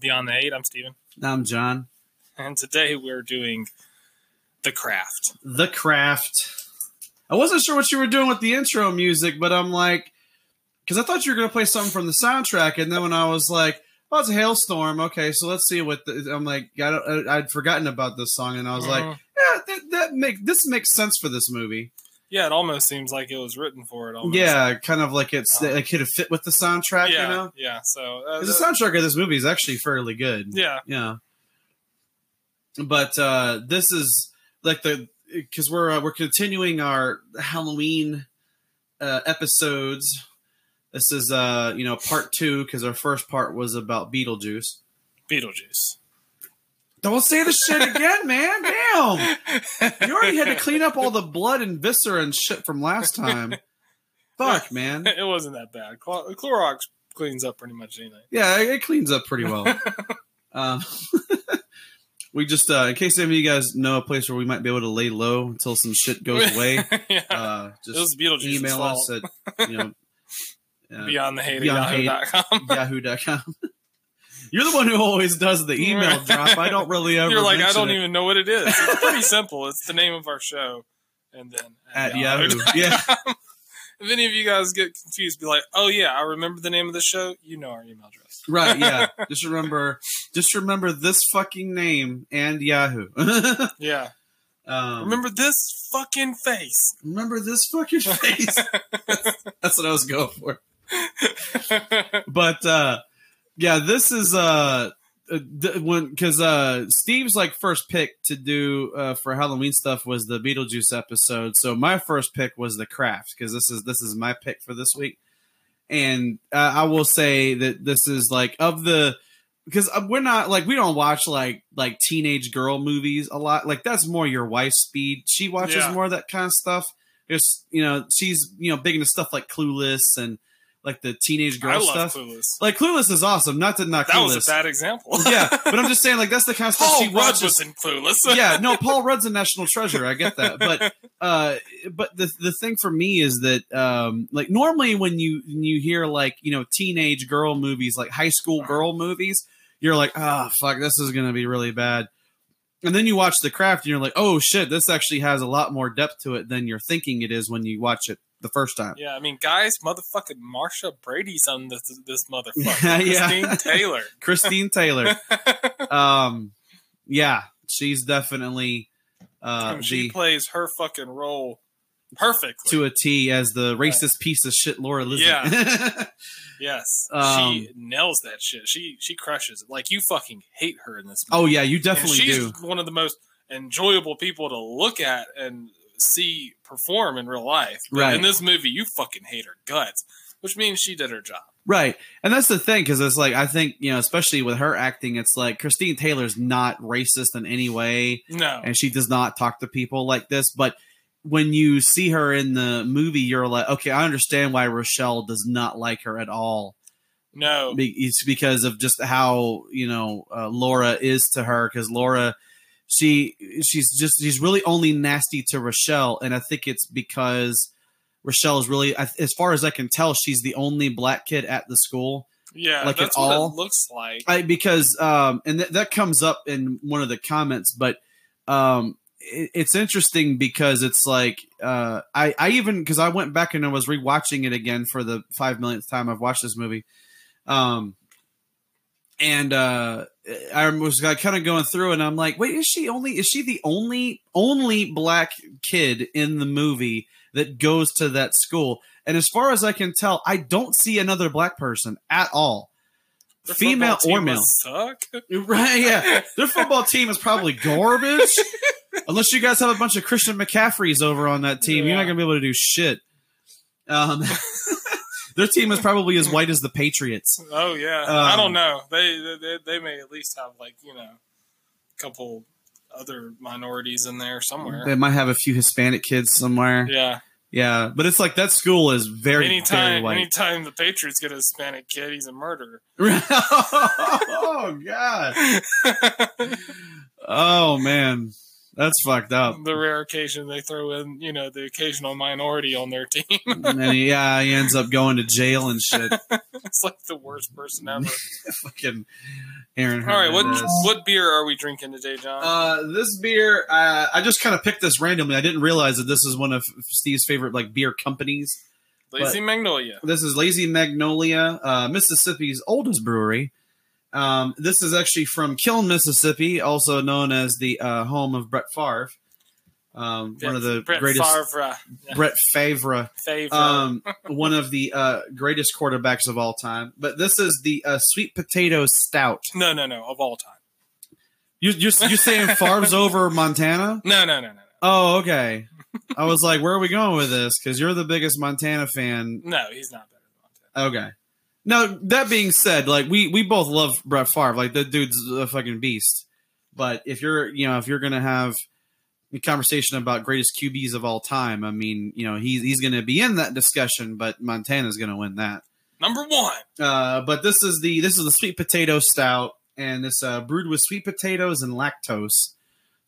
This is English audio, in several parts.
Beyond the Eight. I'm Steven. I'm John. And today we're doing The Craft. The Craft. I wasn't sure what you were doing with the intro music, but I'm like, because I thought you were going to play something from the soundtrack, and then when I was like, "Oh, it's a hailstorm," okay, so let's see what the, I'm like. I would forgotten about this song, and I was like, Mhm. "Yeah, that, that make this makes sense for this movie." Yeah, it almost seems like it was written for it. Almost. Yeah, kind of like it's Um, it could have fit with the soundtrack, yeah, you know. yeah. So uh, Because the soundtrack of this movie is actually fairly good. yeah, Yeah. But uh this is like the because we're uh, we're continuing our Halloween uh episodes. This is uh you know part two because our first part was about Beetlejuice. Beetlejuice. Don't say the shit again, man. Damn. You already had to clean up all the blood and viscera and shit from last time. Fuck, man. it wasn't that bad. Clor- Clorox cleans up pretty much anything. Yeah, it cleans up pretty well. um, we just, uh, in case any of you guys know a place where we might be able to lay low until some shit goes away, yeah. uh, just email us at you know uh, Beyond the Beyond Hate. yahoo.com. yahoo.com. You're the one who always does the email drop. I don't really ever. You're like, I don't it even know what it is. It's pretty simple. It's the name of our show. And then at Yahoo. Yeah, If any of you guys get confused, be like, "Oh yeah, I remember the name of the show." You know our email address. right. Yeah, just remember, just remember this fucking name and Yahoo. Yeah. um, Remember this fucking face. remember this fucking face. That's what I was going for. but uh yeah this is uh uh, when because uh steve's like first pick to do uh for halloween stuff was the beetlejuice episode. So my first pick was the craft because this is this is my pick for this week. And uh, i will say that this is like of the because uh, we're not like we don't watch like like teenage girl movies a lot. Like that's more your wife's speed. She watches Yeah. more of that kind of stuff. It's you know she's you know big into stuff like clueless and like the teenage girl stuff Clueless. like Clueless is awesome. Not to not That Clueless. was a bad example. yeah, but I'm just saying like that's the kind of stuff Paul she Rudd watches. was in Clueless. yeah, no, Paul Rudd's a national treasure. I get that, but uh, but the the thing for me is that um, like normally when you when you hear like you know teenage girl movies, like high school girl movies, you're like, ah, fuck, this is gonna be really bad. And then you watch The Craft, and you're like, oh shit, this actually has a lot more depth to it than you're thinking it is when you watch it the first time. Yeah, I mean, guys, motherfucking Marcia Brady's on this this motherfucker. Yeah. Christine Taylor. Christine Taylor. um yeah she's definitely uh And she the plays her fucking role perfectly. to a t as the racist piece of shit laura Lizzie. Yeah. yes, Um, she nails that shit. She she crushes it. Like you fucking hate her in this. oh yeah you And definitely she's do one of the most enjoyable people to look at and see perform in real life. But Right. In this movie, you fucking hate her guts, which means she did her job. right and that's the thing because it's like i think you know especially with her acting it's like christine taylor's not racist in any way No. and she does not talk to people like this but when you see her in the movie you're like okay i understand why rochelle does not like her at all no. It's because of just how you know uh, Laura is to her. Because Laura, she she's just she's really only nasty to Rochelle, and I think it's because Rochelle is really, as far as I can tell, she's the only black kid at the school. Yeah, like that's it what all- it looks like. I because um and th- that comes up in one of the comments, but um, it, it's interesting because it's like uh, I I even because I went back and I was rewatching it again for the five millionth time I've watched this movie, um, and uh, I was kind of going through and I'm like, wait, is she only is she the only only black kid in the movie that goes to that school? And as far as I can tell, I don't see another black person at all. Their Female or male. Suck. Right, yeah. Their football team is probably garbage. Unless you guys have a bunch of Christian McCaffreys over on that team, you're not gonna be able to do shit. Um, their team is probably as white as the Patriots. Oh yeah, I Um, don't know. They, they they may at least have like you know, a couple other minorities in there somewhere. They might have a few Hispanic kids somewhere. yeah. Yeah, but it's like that school is very, very white. anytime the Patriots get a Hispanic kid, he's a murderer. oh god. Oh man, that's fucked up. the rare occasion they throw in, you know, the occasional minority on their team. And yeah, he ends up going to jail and shit. it's like the worst person ever. Fucking Aaron. All right, what what beer are we drinking today, John? Uh, this beer, uh, I just kind of picked this randomly. I didn't realize that this is one of Steve's favorite like beer companies. Lazy Magnolia. This is Lazy Magnolia, uh, Mississippi's oldest brewery. Um, this is actually from Kiln, Mississippi, also known as the uh, home of Brett Favre, um, one of the Brett greatest. Favre. Brett Favre, Favre. um, one of the uh, greatest quarterbacks of all time. But this is the uh, sweet potato stout. no, no, no, of all time. You you you saying Favre's over Montana? No, no, no, no, no. Oh, okay. I was like, where are we going with this? Because you're the biggest Montana fan. No, he's not better than Montana. Okay. Now that being said, like we we both love Brett Favre. Like the dude's a fucking beast. But if you're you know if you're gonna have a conversation about greatest QBs of all time, I mean you know he's he's gonna be in that discussion. But Montana's gonna win that. Number one. Uh, but this is the this is the sweet potato stout, and it's uh, brewed with sweet potatoes and lactose.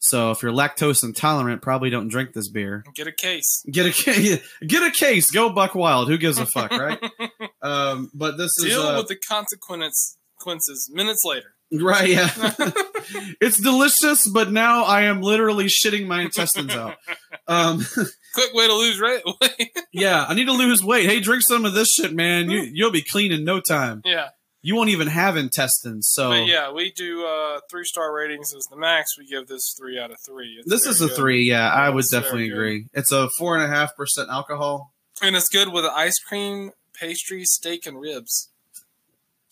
So if you're lactose intolerant, probably don't drink this beer. Get a case. Get a ca- get a case. Go Buck Wild. Who gives a fuck, right? um, but this is Deal uh, with the consequences consequences minutes later. right. Yeah, it's delicious, but now I am literally shitting my intestines out. Um, Quick way to lose weight. yeah, I need to lose weight. Hey, drink some of this shit, man. You you'll be clean in no time. yeah. You won't even have intestines. So But yeah, we do uh, three star ratings as the max. We give this three out of three. It's this is a good. three. Yeah, I would It's definitely agree. It's a four and a half percent alcohol. and it's good with ice cream, pastry, steak, and ribs.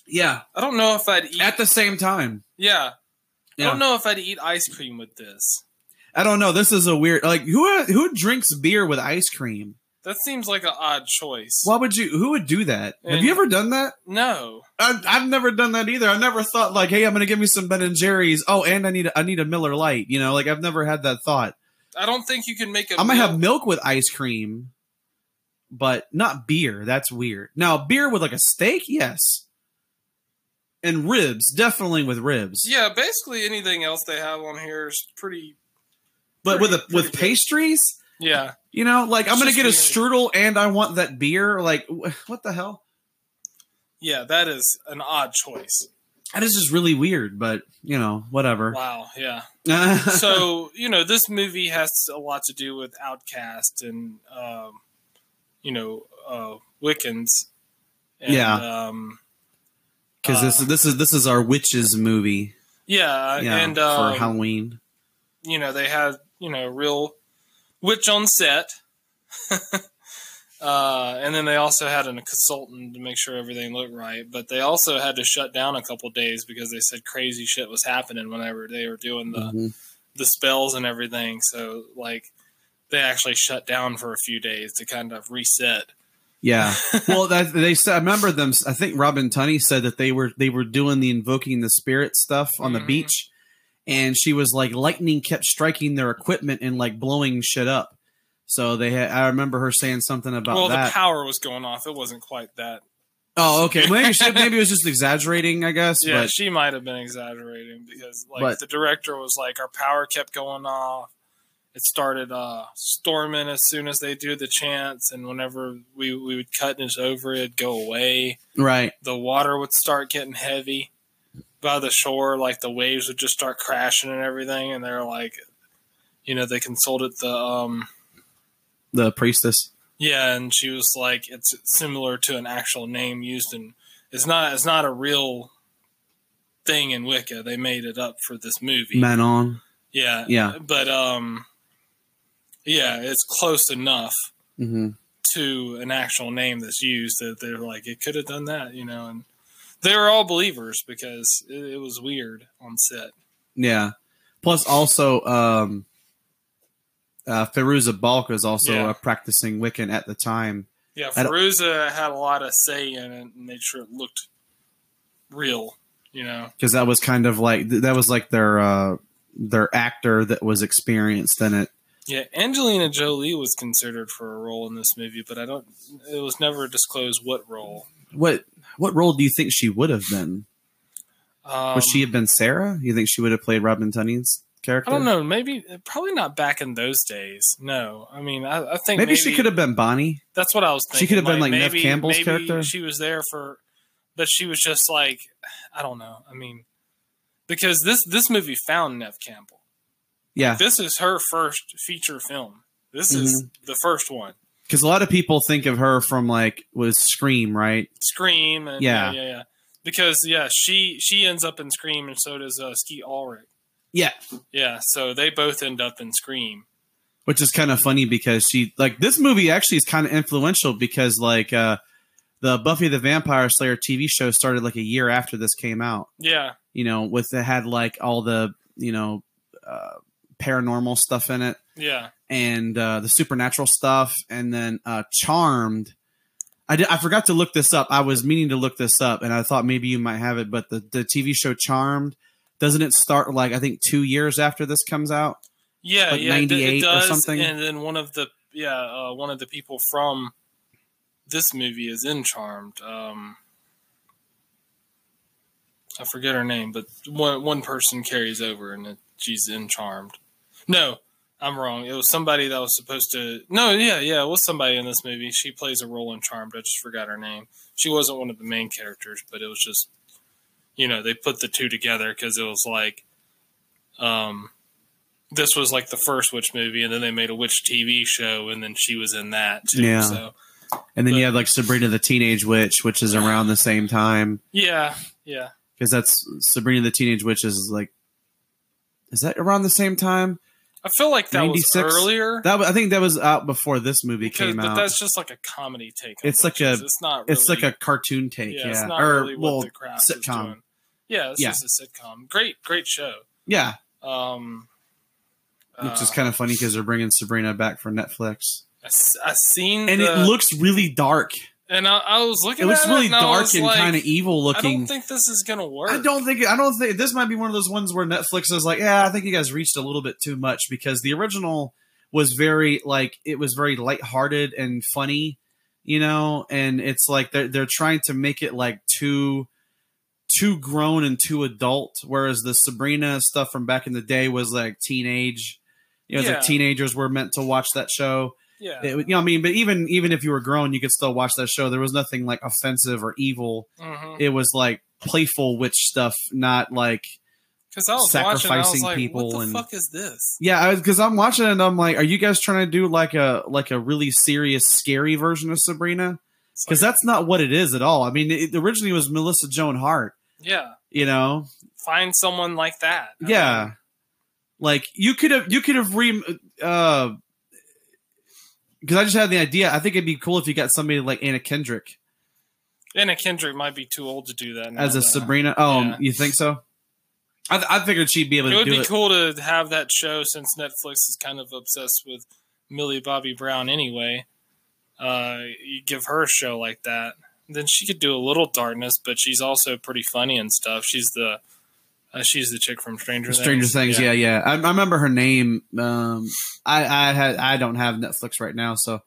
Yeah, I don't know if I'd eat. at the same time. yeah, I don't know if I'd eat ice cream with this. I don't know. This is a weird. Like who who drinks beer with ice cream? That seems like an odd choice. Why would you? Who would do that? Have you ever done that? No, I, I've never done that either. I've never thought like, hey, I'm gonna give me some Ben and Jerry's. Oh, and I need a, I need a Miller Lite. You know, like I've never had that thought. I don't think you can make a. I might meal- have milk with ice cream, but not beer. That's weird. Now, beer with like a steak, yes, and ribs, definitely with ribs. Yeah, basically anything else they have on here is pretty. but with a pretty- with pretty good. pastries, Yeah, you know, like I'm gonna get a strudel and I want that beer. Like, wh- what the hell? yeah, that is an odd choice. That is just really weird. But you know, whatever. Wow. Yeah. so you know this movie has a lot to do with outcast and um, you know uh, Wiccans. And, Yeah. Um, because this uh, is this is this is our witches movie. yeah. Yeah, and for um, Halloween. you know they had you know real witch on set. Uh, and then they also had a consultant to make sure everything looked right, but they also had to shut down a couple days because they said crazy shit was happening whenever they were doing the Mhm. the spells and everything. So like they actually shut down for a few days to kind of reset. Yeah. well, that, they said. I remember them. I think Robin Tunney said that they were they were doing the invoking the spirit stuff on the Mhm. beach, and she was like lightning kept striking their equipment and like blowing shit up. So they had. I remember her saying something about well, that. the power was going off. It wasn't quite that. oh, okay. Maybe she, maybe it was just exaggerating. I guess. Yeah, but she might have been exaggerating because like But- the director was like, our power kept going off. It started uh, storming as soon as they do the chants, and whenever we, we would cut it over, it'd go away. right. The water would start getting heavy by the shore, like the waves would just start crashing and everything. And they're like, you know, they consulted the um, The priestess. yeah, and she was like, it's similar to an actual name used in. It's not. It's not a real thing in Wicca. They made it up for this movie. Manon. Yeah, Yeah. but um, yeah, it's close enough hmm to an actual name that's used that they're like it could have done that, you know, and they were all believers because it, it was weird on set. Yeah. Plus, also, um, uh, Fairuza Balk was also Yeah. a practicing Wiccan at the time. Yeah, Fairuza had a lot of say in it and made sure it looked real, you know. because that was kind of like that was like their uh their actor that was experienced in it. Yeah, Angelina Jolie was considered for a role in this movie, but I don't. It was never disclosed what role. What what role do you think she would have been? Um, would she have been Sarah? You think she would have played Robin Tunney's character? I don't know. Maybe, probably not back in those days. No, I mean, I, I think Maybe, she could have been Bonnie. That's what I was thinking. She could have been like Neve maybe, Campbell's maybe character. She was there for, but she was just like, I don't know. I mean, because this this movie found Neve Campbell. Yeah, This is her first feature film. This Mm-hmm. is the first one. Because a lot of people think of her from like was Scream, right? Scream and Yeah. yeah, yeah, yeah. Because yeah, she she ends up in Scream, and so does uh, Skeet Ulrich. Yeah, Yeah, so they both end up in Scream. which is kind of funny because she like this movie actually is kind of influential because like uh the Buffy the Vampire Slayer TV show started like a year after this came out. Yeah, you know, with it had like all the you know uh, paranormal stuff in it yeah, and uh, the supernatural stuff, and then uh, Charmed. I did, I forgot to look this up. I was meaning to look this up, and I thought maybe you might have it. But the the TV show Charmed doesn't it start like I think two years after this comes out? yeah, Like yeah. it- 98 it or does, something? And then one of the yeah, uh, one of the people from this movie is in Charmed. Um, I forget her name, but one one person carries over, and it, she's in Charmed. No, I'm wrong. It was somebody that was supposed to. No, yeah, yeah, it was somebody in this movie. She plays a role in Charmed. I just forgot her name. She wasn't one of the main characters, but it was just, you know, they put the two together because it was like, um, this was like the first witch movie, and then they made a witch TV show, and then she was in that too. Yeah. So And then But- you had like Sabrina the Teenage Witch, which is around the same time yeah, yeah. because that's Sabrina the Teenage Witch is like. Is that around the same time? I feel like that 96? was earlier. That I think that was out before this movie because, came but out. But that's just like a comedy take. It's like a- It's not. it's like a cartoon take, Yeah, yeah, it's not or really what well, the craft is sitcom. doing. Yeah, it's Yeah. just a sitcom. Great, great show. Yeah, Um, which is uh, kind of funny because they're bringing Sabrina back for Netflix, I, I seen and the, it looks really dark. And I, I was looking. It looks at really it and dark was and like, kind of evil looking. I don't think this is gonna work. I don't think I don't think this might be one of those ones where Netflix is like, yeah, I think you guys reached a little bit too much because the original was very like it was very lighthearted and funny, you know, and it's like they're they're trying to make it like too too grown and too adult, whereas the Sabrina stuff from back in the day was like teenage. You know, Yeah. like teenagers were meant to watch that show. Yeah. It- you know, I mean, but even even if you were grown, you could still watch that show. There was nothing like offensive or evil Mhm. it was like playful witch stuff, not like Because I was watching, I was sacrificing like, people what the and- fuck is this? yeah. Because I'm watching it, and I'm like, are you guys trying to do like a like a really serious, scary version of Sabrina? Because like, that's not what it is at all. I mean, it originally was Melissa Joan Hart. yeah, You know, find someone like that. I yeah. mean, like you could have you could have re uh because I just had the idea. I think it'd be cool if you got somebody like Anna Kendrick Anna Kendrick might be too old to do that. now, as a. Sabrina. Oh, Yeah. you think so? I, I figured she'd be able It to would it. Would be cool to have that show since Netflix is kind of obsessed with Millie Bobby Brown anyway. Uh, you give her a show like that, then she could do a little darkness, but she's also pretty funny and stuff. She's the uh, she's the chick from Stranger Things. Stranger Things. Things, yeah, yeah. I, I remember her name. Um, I, I had, I don't have Netflix right now, so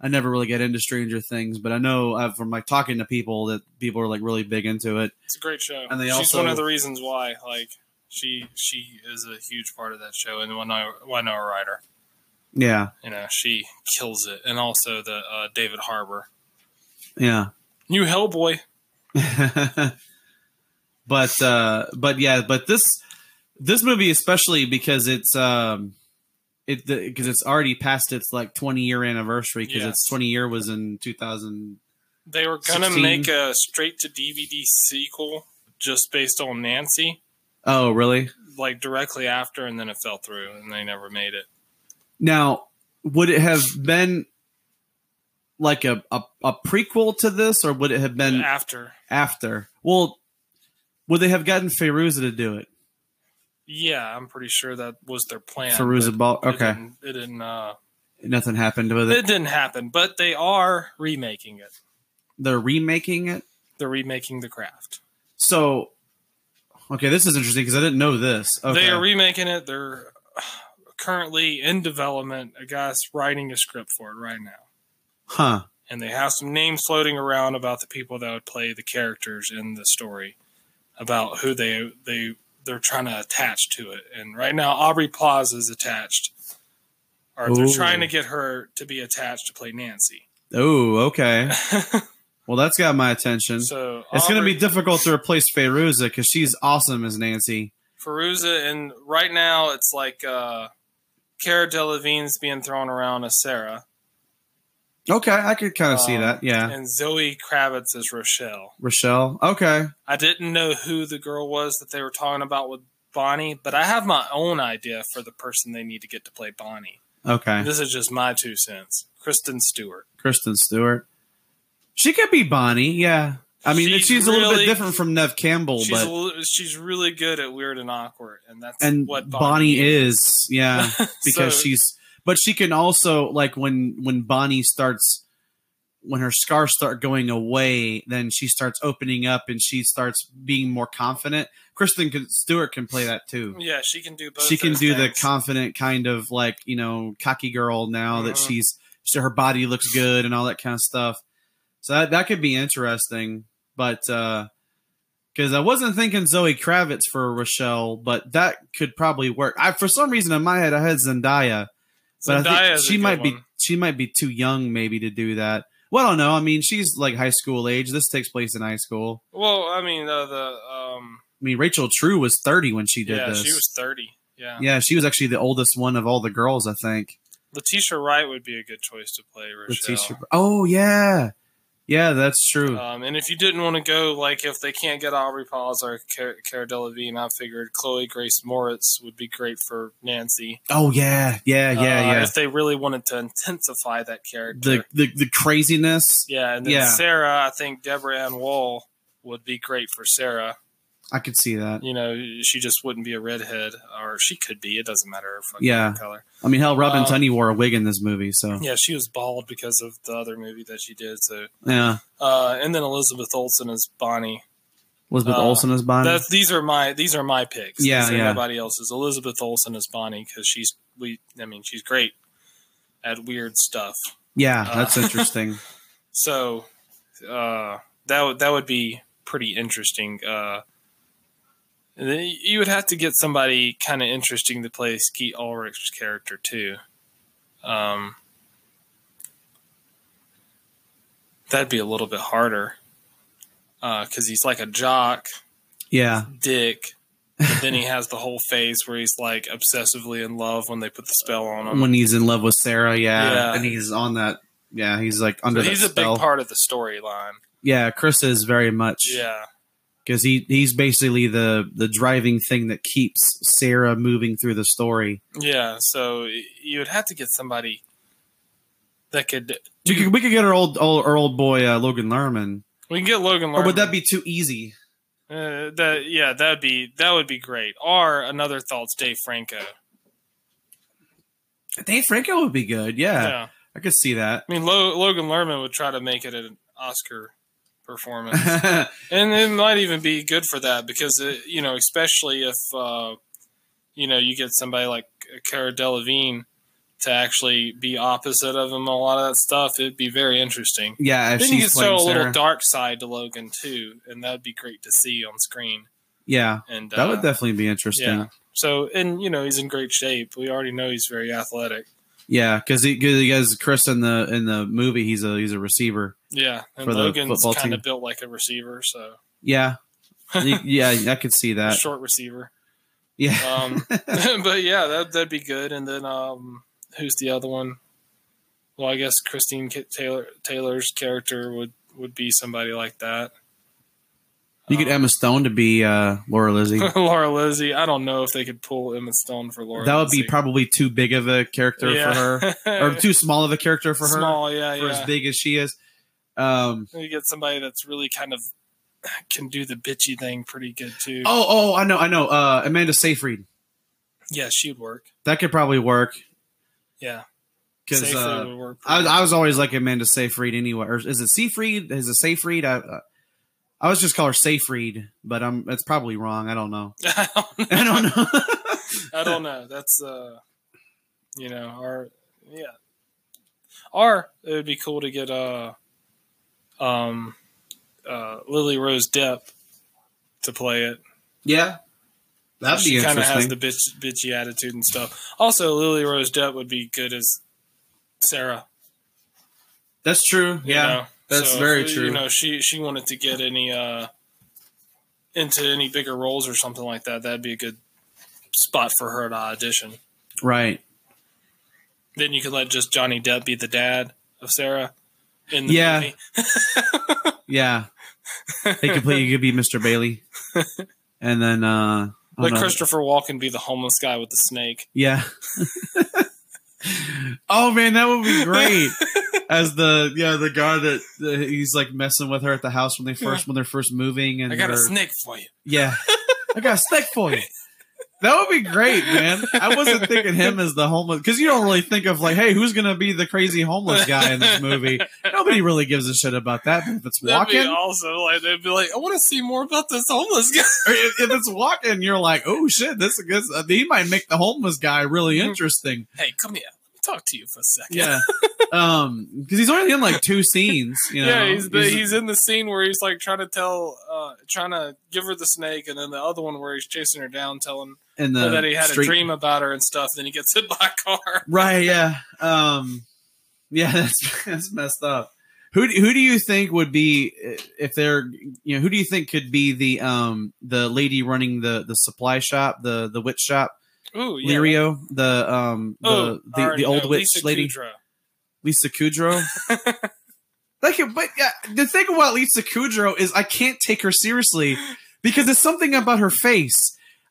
I never really get into Stranger Things. But I know uh, from like talking to people that people are like really big into it. It's a great show. And they she's also- one of the reasons why. Like she she is a huge part of that show, and Winona, Winona Ryder. Yeah, You know, she kills it, and also the uh, David Harbour, yeah. new Hellboy. but uh, but yeah, but this this movie especially because it's um, it because it's already past its like 20 year anniversary because its 20 year was in 2000. They were gonna make a straight to DVD sequel just based on Nancy, Oh, really? like directly after, and then it fell through, and they never made it. Now, would it have been like a, a, a prequel to this, or would it have been after, after? Well, would they have gotten Fairuza to do it? yeah, I'm pretty sure that was their plan. Fairuza but Balk. it Okay, didn't, it didn't. Uh, nothing happened with it. it didn't happen, but they are remaking it. They're remaking it. They're remaking the craft. So, okay, this is interesting because I didn't know this. Okay. They are remaking it. They're currently in development. A guy's writing a script for it right now. huh. and they have some names floating around about the people that would play the characters in the story about who they they they're trying to attach to it and right now aubrey plaza is attached or they're trying to get her to be attached to play nancy Oh, okay. Well, that's got my attention. so it's going to be difficult to replace Fairuza because she's awesome as Nancy. Fairuza, and right now it's like uh Cara Delevingne's being thrown around as Sarah, Okay, I could kind of see Um, that. Yeah. and Zoe Kravitz as Rochelle. Rochelle. Okay. I didn't know who the girl was that they were talking about with Bonnie, but I have my own idea for the person they need to get to play Bonnie. Okay. This is just my two cents. Kristen Stewart. Kristen Stewart. She could be Bonnie. Yeah. I mean, she's, She's a little bit different from Neve Campbell, She's but she's really good at weird and awkward, and that's and what Bonnie, is. Yeah. because So- she's but she can also like when when Bonnie starts when her scars start going away then she starts opening up and she starts being more confident Kristen can, Stewart can play that too yeah, she can do both. she can do the confident kind of like you know cocky girl now that Mhm. she's so her body looks good and all that kind of stuff so that, that could be interesting but uh because I wasn't thinking Zoe Kravitz for Rochelle, but that could probably work. I for some reason in my head I had Zendaya, but I think she might be one. she might be too young maybe to do that. Well, I don't know. I mean, she's like high school age. This takes place in high school. Well, I mean, uh, the um, I mean, Rachel True was thirty when she did yeah, this. she was thirty. Yeah. yeah, she was actually the oldest one of all the girls, I think. Letitia Wright would be a good choice to play Rochelle. Letitia- Oh yeah, yeah, that's true. Um, and if you didn't want to go, like if they can't get Aubrey Plaza or Cara, Cara Delevingne, I figured Chloe Grace Moretz would be great for Nancy. oh yeah, yeah, yeah, Uh, yeah. If they really wanted to intensify that character. The, the the craziness. yeah, and then yeah. Sarah, I think Deborah Ann Woll would be great for Sarah. I could see that. You know, she just wouldn't be a redhead, or she could be. It doesn't matter Yeah. color. I mean, hell, Robin Uh, Tunney wore a wig in this movie, so Yeah, she was bald because of the other movie that she did. So, yeah. uh, and then Elizabeth Olsen as Bonnie. Elizabeth Uh, Olsen is Bonnie. These are my these are my picks. Yeah, yeah. Nobody else's. Elizabeth Olsen as Bonnie because she's we. I mean, she's great at weird stuff. yeah, uh, that's interesting. So uh, that would that would be pretty interesting. Uh, and then you would have to get somebody kind of interesting to play Skeet Ulrich's character too. Um, that'd be a little bit harder because he's like a jock Yeah, dick. But then he has the whole phase where he's like obsessively in love when they put the spell on him. when he's in love with Sarah, yeah, Yeah. and he's on that. Yeah, he's like under So he's a spell. big part of the storyline. Yeah, Chris is very much. Yeah. Because he he's basically the the driving thing that keeps Sarah moving through the story. Yeah. So you would have to get somebody that could. We could, we could get our old old, our old boy uh, Logan Lerman, We can get Logan Lerman. or would that be too easy? Uh, that yeah, that'd be that would be great. Or another thought's Dave Franco. Dave Franco would be good. Yeah, Yeah. I could see that. I mean, Lo- Logan Lerman would try to make it an Oscar performance. and it might even be good for that because it, you know especially if uh, you know you get somebody like Cara Delevingne to actually be opposite of him a lot of that stuff it'd be very interesting yeah, then you could show a little Sarah. dark side to Logan too and that'd be great to see on screen yeah, and that uh, would definitely be interesting. yeah so and you know he's in great shape we already know he's very athletic Yeah, because he, cause he has Chris in the in the movie. He's a he's a receiver. yeah and For Logan's kind of built like a receiver so Yeah, yeah, I could see that. short receiver Yeah. Um, but yeah, that that'd be good. And then um, who's the other one? Well, I guess Christine Taylor Taylor's character would would be somebody like that. You get Um, Emma Stone to be uh, Laura Lizzie. Laura Lizzie. I don't know if they could pull Emma Stone for Laura. that would be probably too big of a character for her, or too small of a character for her, Small, yeah, for yeah. as big as she is. Um, You get somebody that's really kind of can do the bitchy thing pretty good too. oh, oh, I know, I know. Uh, Amanda Seyfried. Yeah, she'd work. That could probably work Yeah, because uh. I, I was always like Amanda Seyfried anyway. Or is it Seyfried? Is it Seyfried? I, uh, I was just call her Seyfried, but I'm that's probably wrong. I don't know. I don't know. I don't know. I don't know. That's uh, you know, our yeah, or it would be cool to get uh, um, uh, Lily Rose Depp to play it. yeah, that'd be she kind of has the bitch, bitchy attitude and stuff. Also, Lily Rose Depp would be good as Sarah. that's true. you Yeah, know? That's So if, very You know, she she wanted to get any uh into any bigger roles or something like that. That'd be a good spot for her to audition. right. Then you could let just Johnny Depp be the dad of Sarah in the Yeah. movie. Yeah, he could play. He could be Mr. Bailey, and then uh, I Let know. Christopher Walken be the homeless guy with the snake. Yeah. oh man, that would be great. As the yeah the guy that uh, he's like messing with her at the house when they first when they're first moving and I got a they're- snake for you. yeah I got a snake for you. That would be great, man. I wasn't thinking him as the homeless because you don't really think of like, hey, who's gonna be the crazy homeless guy in this movie? Nobody really gives a shit about that. But if it's That'd Walken, also like they'd be like, I want to see more about this homeless guy. if, if it's Walken, you're like, oh shit, this is good. He might make the homeless guy really Mhm. interesting. Hey, come here. Talk to you for a second. Yeah. um, because he's only in like two scenes. You know? yeah, he's the, he's in the scene where he's like trying to tell, uh, trying to give her the snake, and then the other one where he's chasing her down, telling and the that he had street- a dream about her and stuff. Then he gets hit by a car. Right. Yeah. Um. Yeah, that's that's messed up. Who do, who do you think would be if they're you know who do you think could be the um the lady running the the supply shop the the witch shop Ooh, yeah. Lirio the um the Oh, the, the old know. witch Lisa lady Kudrow. Lisa Kudrow. like, but yeah, the thing about Lisa Kudrow is I can't take her seriously because there's something about her face.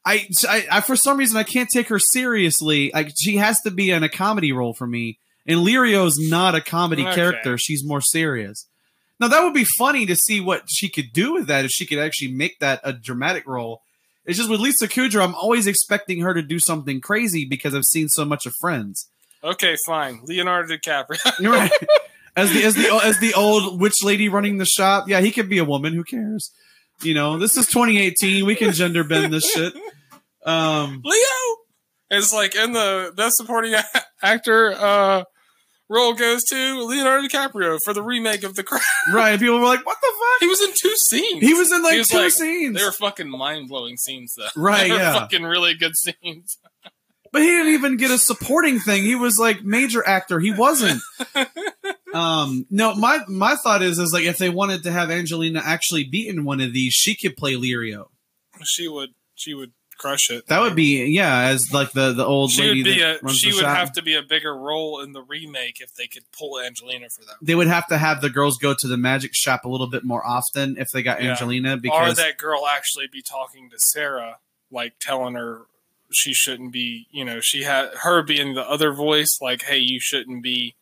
I, I, I for some reason I can't take her seriously. Like she has to be in a comedy role for me, and Lirio's not a comedy Okay. character. She's more serious. Now that would be funny to see what she could do with that if she could actually make that a dramatic role. It's just with Lisa Kudrow, I'm always expecting her to do something crazy because I've seen so much of Friends. Okay, fine. Leonardo DiCaprio. You're right. As the as the as the old witch lady running the shop, yeah, he could be a woman. Who cares? You know, this is 2018. We can gender bend this shit. Um, Leo. is like in the best supporting actor uh, role goes to Leonardo DiCaprio for the remake of The Craft. right? People were like, "What the fuck?" He was in two scenes. He was in like was two like- scenes, They were fucking mind blowing scenes though. Right, They were yeah. fucking really good scenes. but he didn't even get a supporting thing. He was like major actor. He wasn't. Um, no, my my thought is is like if they wanted to have Angelina actually be in one of these, she could play Lirio. She would. She would crush it. That would be yeah, as like the the old She lady would be a. She would shop. have to be a bigger role in the remake if they could pull Angelina for that. they would have to have the girls go to the magic shop a little bit more often if they got Yeah. Angelina or because that girl actually be talking to Sarah, like telling her she shouldn't be, you know, she had her being the other voice, like, hey, you shouldn't be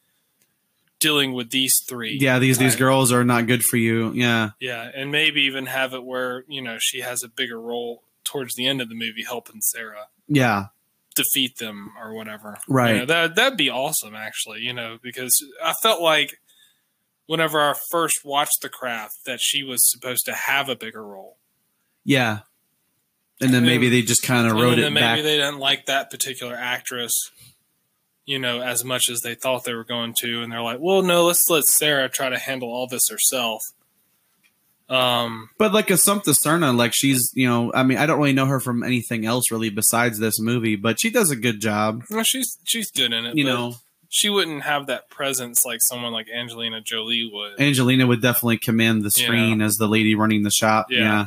dealing with these three. yeah, these these girls are not good for you. Yeah. Yeah, and maybe even have it where, you know, she has a bigger role towards the end of the movie helping Sarah Yeah. defeat them or whatever. Right. You know, that that'd be awesome actually, you know, because I felt like whenever I first watched The Craft that she was supposed to have a bigger role. Yeah. And then maybe they just kind of And wrote then it maybe back. they didn't like that particular actress, you know, as much as they thought they were going to, and they're like, "Well, no, let's let Sarah try to handle all this herself." Um, But like Assumpta Serna, like she's, you know, I mean, I don't really know her from anything else really besides this movie, but she does a good job. well, she's she's good in it. You but know, she wouldn't have that presence like someone like Angelina Jolie would. Angelina would definitely command the screen as the lady running the shop. Yeah. Yeah.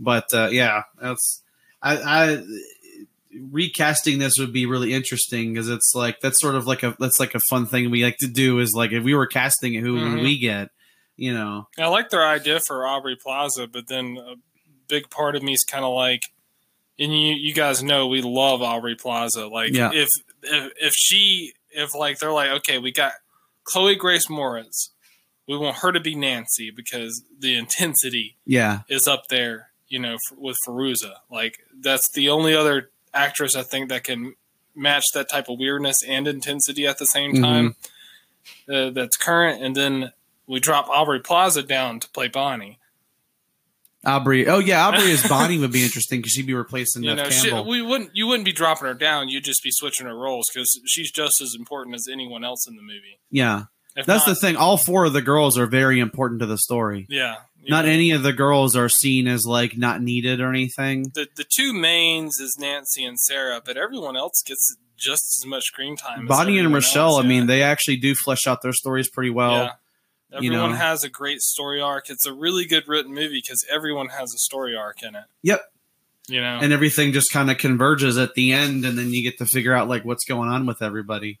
But uh, yeah, that's I, I recasting this would be really interesting because it's like that's sort of like a that's like a fun thing we like to do is like if we were casting it, who would Mhm. we get? You know, I like their idea for Aubrey Plaza, but then a big part of me is kind of like, and you you guys know we love Aubrey Plaza. Like Yeah. if if if she if like they're like okay we got Chloe Grace Moretz, we want her to be Nancy because the intensity yeah, is up there. You know f- with Fairuza, like that's the only other actress I think that can match that type of weirdness and intensity at the same Mhm. time. Uh, that's current, and then we drop Aubrey Plaza down to play Bonnie. Aubrey. Oh yeah, Aubrey as Bonnie would be interesting because she'd be replacing You know, she, Campbell. we wouldn't you wouldn't be dropping her down. You'd just be switching her roles because she's just as important as anyone else in the movie. yeah, If that's the thing. All four of the girls are very important to the story. yeah. Not know, any of the girls are seen as like not needed or anything. the the two mains is Nancy and Sarah, but everyone else gets just as much screen time. as Bonnie and Rochelle, else, I mean, they actually do flesh out their stories pretty well. yeah. You Everyone know. has a great story arc. It's a really good written movie because everyone has a story arc in it. Yep. You know, And everything just kind of converges at the end, and then you get to figure out like what's going on with everybody.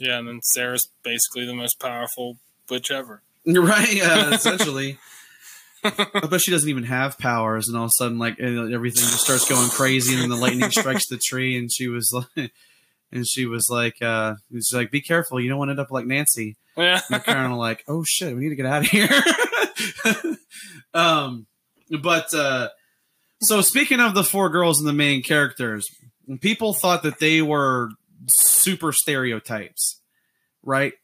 yeah, and then Sarah's basically the most powerful witch ever. Right, uh, essentially. I bet she doesn't even have powers, and all of a sudden, like uh, everything just starts going crazy, and then the lightning strikes the tree, and she was like, and she was like, uh, she's like, "Be careful, you don't want to end up like Nancy." Yeah. Kind of like, "Oh shit, we need to get out of here." um, but uh, so speaking of the four girls and the main characters, people thought that they were super stereotypes, right?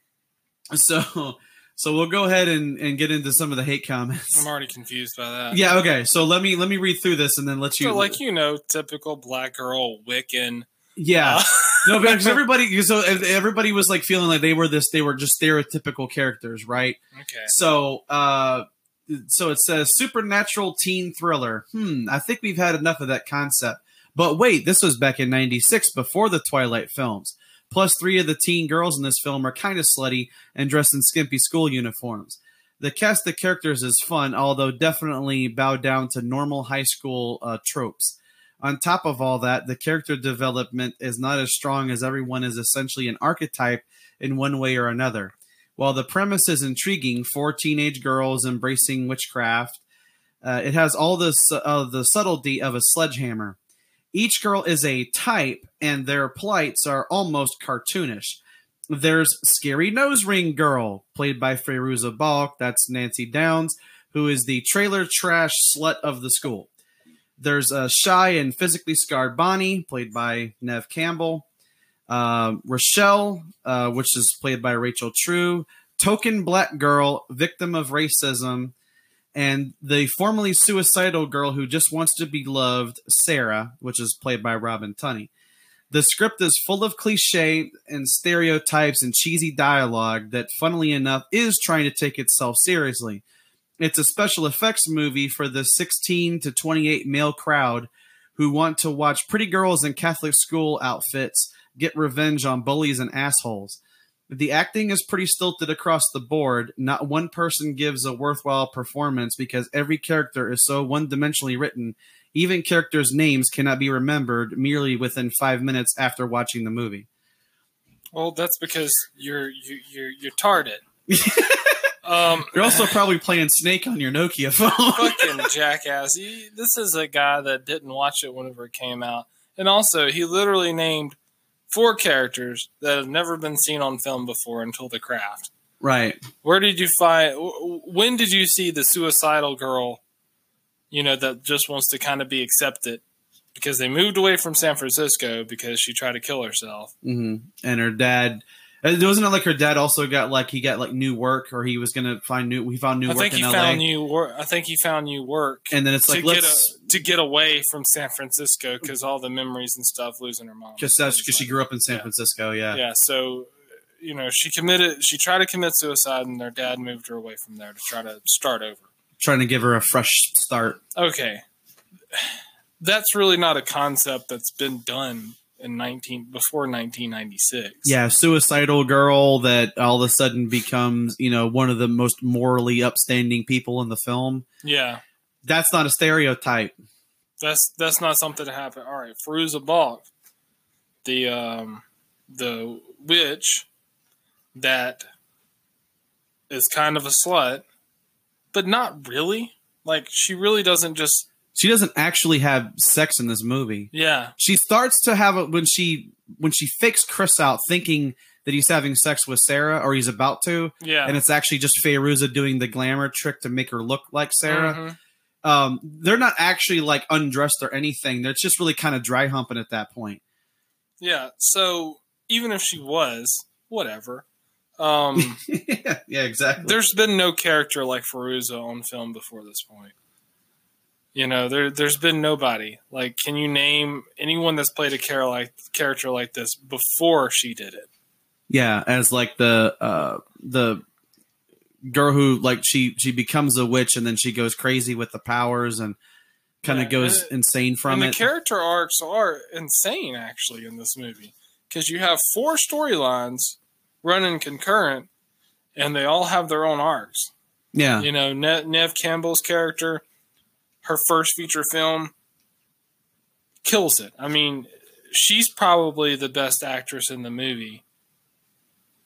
So, so we'll go ahead and, and get into some of the hate comments. I'm already confused by that. Yeah, okay. So let me let me read through this and then let you. So, like you know, typical black girl Wiccan. Yeah, Uh, no, because everybody, so everybody was like feeling like they were this, they were just stereotypical characters, right? okay. So, uh, so it says supernatural teen thriller. Hmm, I think we've had enough of that concept. But wait, this was back in '96 before the Twilight films. Plus, three of the teen girls in this film are kind of slutty and dressed in skimpy school uniforms. The cast of characters is fun, although definitely bow down to normal high school uh, tropes. On top of all that, the character development is not as strong as everyone is essentially an archetype in one way or another. While the premise is intriguing, four teenage girls embracing witchcraft, uh, it has all the uh, the subtlety of a sledgehammer. Each girl is a type, and their plights are almost cartoonish. There's Scary Nose Ring Girl, played by Fairuza Balk, that's Nancy Downs, who is the trailer trash slut of the school. There's a Shy and Physically Scarred Bonnie, played by Neve Campbell. Uh, Rochelle, uh, which is played by Rachel True. Token Black Girl, victim of racism. And the formerly suicidal girl who just wants to be loved, Sarah, which is played by Robin Tunney. The script is full of cliche and stereotypes and cheesy dialogue that, funnily enough, is trying to take itself seriously. It's a special effects movie for the 16 to 28 male crowd who want to watch pretty girls in Catholic school outfits get revenge on bullies and assholes. The acting is pretty stilted across the board. Not one person gives a worthwhile performance because every character is so one dimensionally written. Even characters' names cannot be remembered merely within five minutes after watching the movie. Well, that's because you're you, you're you're tarded. um, You're also probably playing Snake on your Nokia phone. fucking jackass. He, this is a guy that didn't watch it whenever it came out, and also he literally named four characters that have never been seen on film before until The Craft. right. Where did you find? When did you see the suicidal girl? You know that just wants to kind of be accepted because they moved away from San Francisco because she tried to kill herself. hmm And her dad. Uh, it wasn't it like her dad also got like he got like new work or he was gonna find new he found new I work think in he LA found new work. I think he found new work and then it's like get let's a, to get away from San Francisco because all the memories and stuff losing her mom. because that's because she grew up in San Yeah. Francisco yeah. Yeah, so you know she committed. She tried to commit suicide, and their dad moved her away from there to try to start over. trying to give her a fresh start Okay, that's really not a concept that's been done in nineteen before nineteen ninety six. yeah suicidal girl that all of a sudden becomes you know one of the most morally upstanding people in the film yeah, that's not a stereotype that's that's not something to happen. All right, Fairuza Balk. the um, the witch that is kind of a slut, but not really. Like she really doesn't just She doesn't actually have sex in this movie. yeah She starts to have it when she when she fakes Chris out, thinking that he's having sex with Sarah or he's about to, yeah. and it's actually just Fairuza doing the glamour trick to make her look like Sarah. Mhm. Um, they're not actually like undressed or anything. They're just really kind of dry humping at that point. Yeah. So even if she was, whatever. Um, yeah, yeah, exactly. there's been no character like Fairuza on film before this point. You know, there there's been nobody. Like, can you name anyone that's played a character like character like this before she did it? Yeah, as like the uh the girl who like she she becomes a witch and then she goes crazy with the powers and kind of Yeah, goes and- insane from and it. the character arcs are insane, actually, in this movie because you have four storylines running concurrent, and they all have their own arcs. yeah. You know, ne- Neve Campbell's character, her first feature film, kills it. I mean, she's probably the best actress in the movie.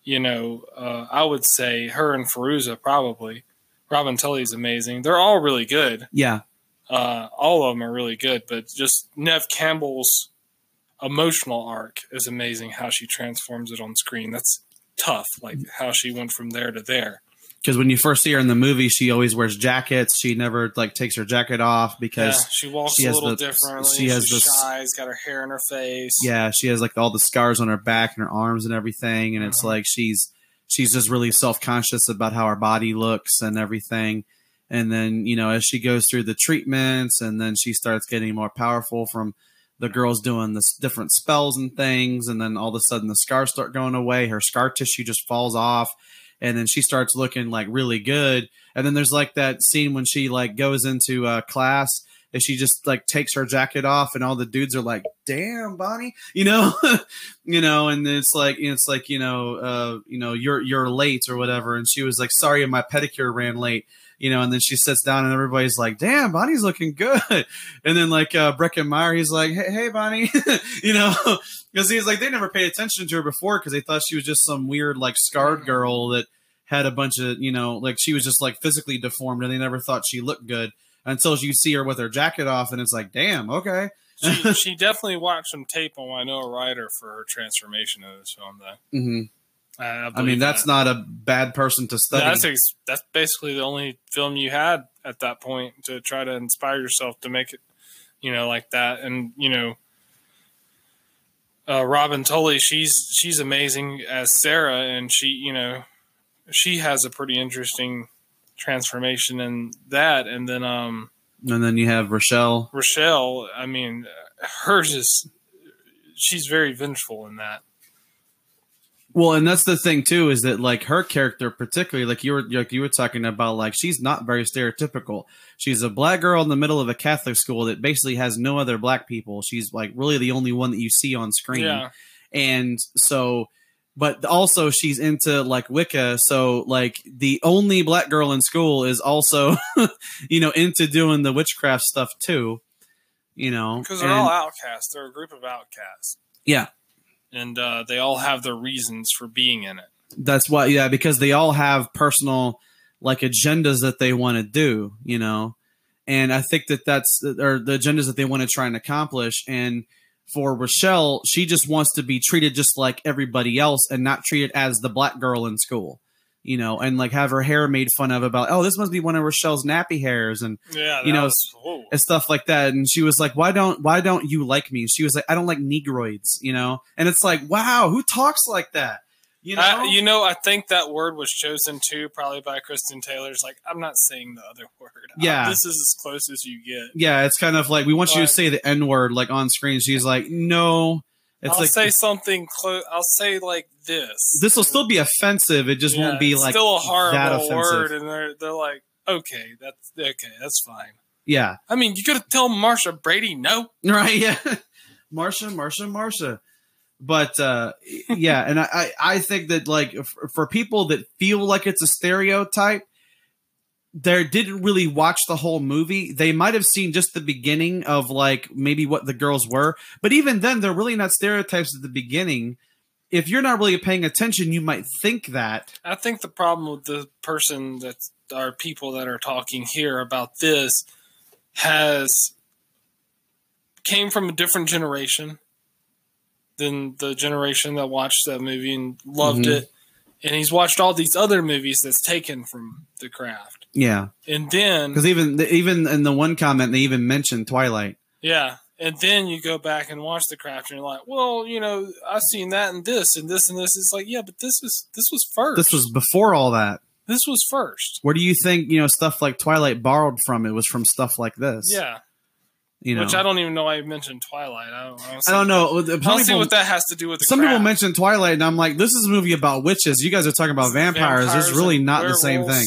You know, uh, I would say her and Fairuza probably. Robin Tunney's amazing. They're all really good. Yeah. Uh, all of them are really good, but just Neve Campbell's emotional arc is amazing. How she transforms it on screen. That's tough. Like how she went from there to there. Because when you first see her in the movie, she always wears jackets. She never like takes her jacket off because yeah, she walks she a little the- differently. she has shy. She's got her hair in her face. yeah, she has like all the scars on her back and her arms and everything, and it's Mhm. like she's she's just really self conscious about how her body looks and everything. And then you know, as she goes through the treatments, and then she starts getting more powerful from the girls doing this different spells and things, and then all of a sudden the scars start going away. Her scar tissue just falls off, and then she starts looking like really good. And then there's like that scene when she like goes into uh, class and she just like takes her jacket off and all the dudes are like damn bonnie you know? You know and it's like it's like you know uh you know you're you're late or whatever. And she was like sorry my pedicure ran late you know and then she sits down and everybody's like damn bonnie's looking good. And then like uh Breckin Meyer he's like hey, hey bonnie you know because he's like they never paid attention to her before because they thought she was just some weird like scarred girl that had a bunch of you know like she was just like physically deformed and they never thought she looked good until you see her with her jacket off and it's like damn okay. She, she definitely watched some tape on Winona Ryder for her transformation in this film. Though. Hmm I, I, mean that's that. not a bad person to study that's ex- that's basically the only film you had at that point to try to inspire yourself to make it, you know, like that. And you know, uh, Robin Tunney, she's she's amazing as Sarah, and she, you know, she has a pretty interesting transformation in that. And then um, and then you have rochelle Rochelle, I mean, hers is she's very vengeful in that. Well and that's the thing too is that like her character particularly like you were like you were talking about like she's not very stereotypical. She's a black girl in the middle of a catholic school that basically has no other black people. She's like really the only one that you see on screen. Yeah, and so but also she's into like wicca. So like the only black girl in school is also you know into doing the witchcraft stuff too you know because they're and- all outcasts. They're a group of outcasts. yeah and uh, they all have their reasons for being in it. that's why yeah because they all have personal like agendas that they want to do you know and i think that that's or the agendas that they want to try and accomplish and for rochelle she just wants to be treated just like everybody else and not treated as the black girl in school you know and like have her hair made fun of about oh this must be one of rochelle's nappy hairs and Yeah, You know, was- and stuff like that. And she was like, "Why don't Why don't you like me?" She was like, "I don't like negroids," you know. And it's like, wow, who talks like that? You know, I, you know, I think that word was chosen too, probably by Christine Taylor. It's like I'm not saying the other word. Yeah. this is as close as you get. yeah, it's kind of like we want you to say the N word like on screen. She's like, no, it's I'll like say something close. I'll say like this. this will still be offensive. It just Yeah, won't be like still a that horrible offensive. word, and they're they're like, okay, that's okay, that's fine. Yeah, I mean, you gotta tell Marcia Brady no. right. Yeah, Marcia, Marcia, Marcia. But uh, yeah, and I, I I think that like for people that feel like it's a stereotype, they didn't really watch the whole movie. They might have seen just the beginning of like maybe what the girls were, but even then, they're really not stereotypes at the beginning. If you're not really paying attention, you might think that. I think the problem with the person that are people that are talking here about this has came from a different generation than the generation that watched that movie and loved Mhm. it. And he's watched all these other movies that's taken from The Craft. Yeah, And then because even even in the one comment, they even mentioned Twilight. Yeah. And then you go back and watch the craft and you're like, well, you know, I've seen that and this and this and this. It's like, yeah, but this was this was first. This was before all that. this was first. Where do you think you know stuff like Twilight borrowed from? It was from stuff like this. Yeah. you know. Which I don't even know why I mentioned Twilight. I don't, I don't, see, I don't know. I don't Some see people, what that has to do with the some people Craft. mention Twilight, and I'm like, this is a movie about witches. You guys are talking about vampires. Vampires it's really not the same thing.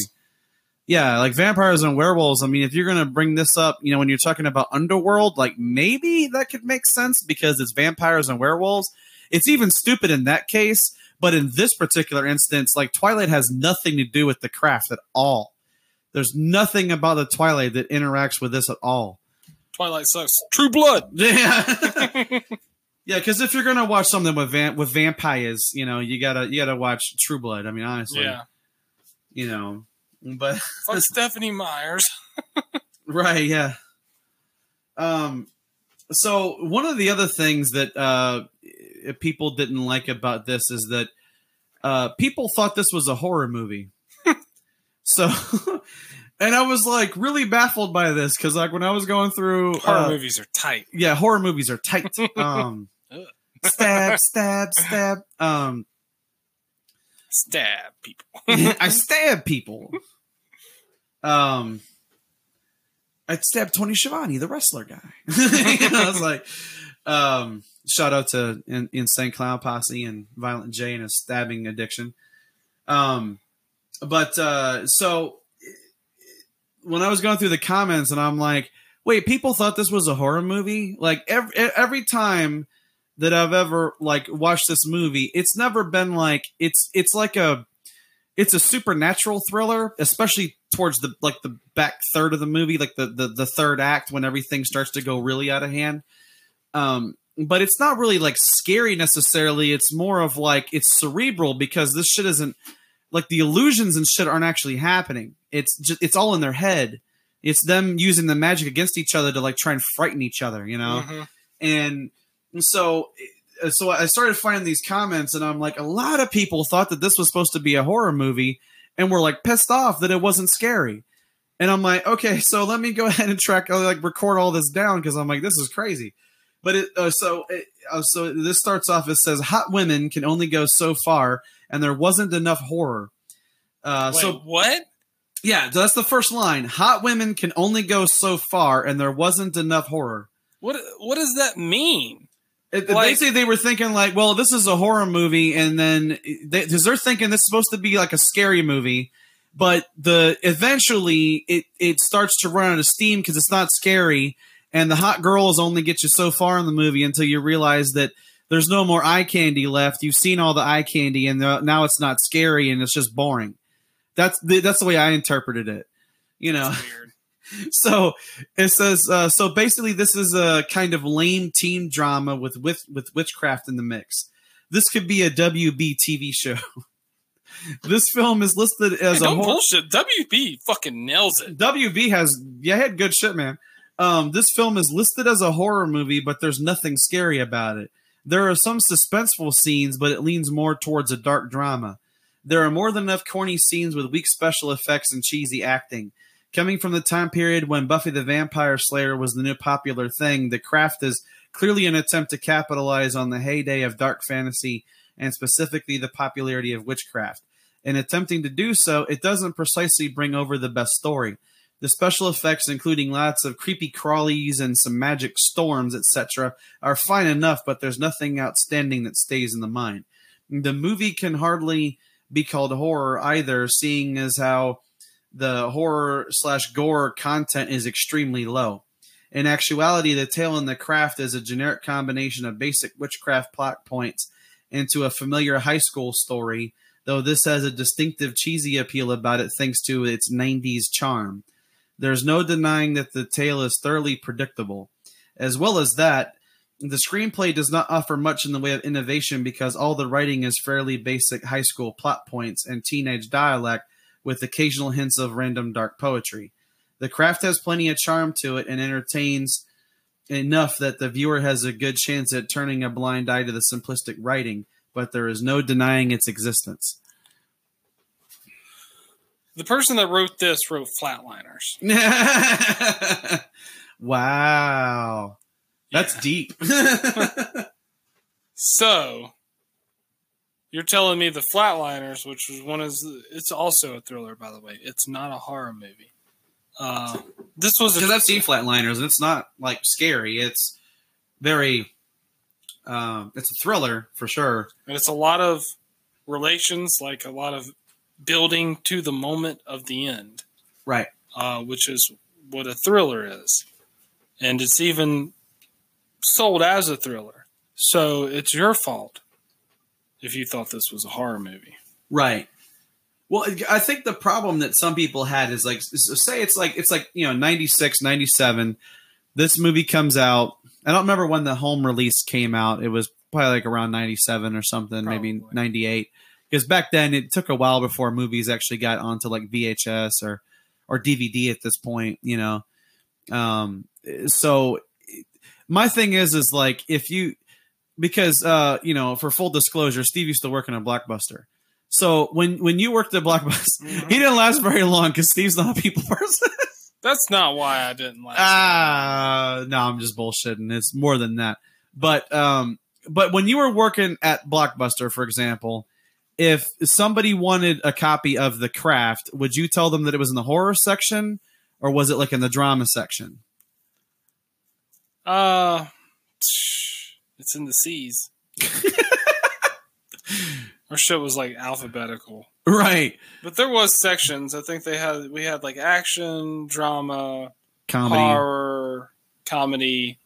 Yeah, like vampires and werewolves. I mean, if you're gonna bring this up, you know, when you're talking about underworld, like maybe that could make sense because it's vampires and werewolves. It's even stupid in that case, but in this particular instance, like Twilight has nothing to do with the craft at all. There's nothing about the Twilight that interacts with this at all. Twilight sucks. True Blood. Yeah. Yeah, because if you're gonna watch something with van- with vampires, you know, you gotta you gotta watch True Blood. I mean, honestly, yeah. you know, but Fuck Stephenie Myers. right, yeah. Um, so one of the other things that uh people didn't like about this is that uh people thought this was a horror movie. so, and I was like really baffled by this because like when I was going through Horror uh, movies are tight. yeah, horror movies are tight. Um, stab, stab, stab. Um, Stab people. I stab people. Um, I stabbed Tony Schiavone, the wrestler guy. I was like, um, shout out to In- Insane Clown Posse and Violent J and his stabbing addiction. Um, but uh, so when I was going through the comments, and I'm like, wait, people thought this was a horror movie. Like every every time that I've ever like watched this movie, it's never been like it's it's like a it's a supernatural thriller, especially towards the like the back third of the movie, like the the, the third act when everything starts to go really out of hand. Um, but it's not really like scary necessarily. It's more of like it's cerebral because this shit isn't like the illusions and shit aren't actually happening. It's just it's all in their head. It's them using the magic against each other to like try and frighten each other, you know Mhm. and so so I started finding these comments, and I'm like, a lot of people thought that this was supposed to be a horror movie, and were like pissed off that it wasn't scary. And I'm like, okay, so let me go ahead and track, uh, like, record all this down because I'm like, this is crazy. But it, uh, so, it, uh, so this starts off. It says, "Hot women can only go so far, and there wasn't enough horror." Uh, Wait, so what? yeah, so that's the first line. Hot women can only go so far, and there wasn't enough horror. What what does that mean? It, Like- basically, they were thinking like, well, this is a horror movie, and then they, because they're thinking this is supposed to be like a scary movie, but the eventually it it starts to run out of steam because it's not scary, and the hot girls only get you so far in the movie until you realize that there's no more eye candy left. You've seen all the eye candy, and the, now it's not scary, and it's just boring. That's the, that's the way I interpreted it. You know. so it says uh, so basically this is a kind of lame teen drama with with with witchcraft in the mix. This could be a wb tv show. This film is listed as Hey, a don't horror bullshit. WB fucking nails it. wb has yeah had good shit man. Um, this film is listed as a horror movie but there's nothing scary about it. There are some suspenseful scenes but it leans more towards a dark drama. There are more than enough corny scenes with weak special effects and cheesy acting Coming from the time period when Buffy the Vampire Slayer was the new popular thing, The Craft is clearly an attempt to capitalize on the heyday of dark fantasy and specifically the popularity of witchcraft. In attempting to do so, it doesn't precisely bring over the best story. The special effects, including lots of creepy crawlies and some magic storms, etc., are fine enough, but there's nothing outstanding that stays in the mind. The movie can hardly be called horror either, seeing as how the horror slash gore content is extremely low. In actuality, The Tale in the Craft is a generic combination of basic witchcraft plot points into a familiar high school story though this has a distinctive cheesy appeal about it thanks to its 90s charm. There's no denying that the tale is thoroughly predictable. As well as that, the screenplay does not offer much in the way of innovation because all the writing is fairly basic high school plot points and teenage dialect with occasional hints of random dark poetry. The craft has plenty of charm to it and entertains enough that the viewer has a good chance at turning a blind eye to the simplistic writing, but there is no denying its existence. The person that wrote this wrote Flatliners. wow. That's deep. So, you're telling me the Flatliners, which was one is it's also a thriller, by the way. It's not a horror movie. Uh, this was Because I've seen Flatliners, and it's not like scary. It's very, um, it's a thriller for sure. and it's a lot of relations, like a lot of building to the moment of the end, Right. uh, which is what a thriller is, and it's even sold as a thriller. So it's your fault if you thought this was a horror movie. Right. Well, I think the problem that some people had is like, say it's like, it's like, you know, 96, 97. This movie comes out. I don't remember when the home release came out. It was probably like around 97 or something, maybe 98. Because back then it took a while before movies actually got onto like VHS or, or DVD at this point, you know? Um, so my thing is, is like, if you, because, uh, you know, for full disclosure, Steve used to work in a blockbuster. So when when you worked at Blockbuster, Mhm. he didn't last very long because Steve's not a people person. That's not why I didn't it. ah, no, I'm just bullshitting. It's more than that. But um, but when you were working at Blockbuster, for example, if somebody wanted a copy of The Craft, would you tell them that it was in the horror section or was it like in the drama section? Uh, it's in the C's. Our shit was like alphabetical, Right, but there was sections. I think they had we had like action, drama, comedy, horror, comedy,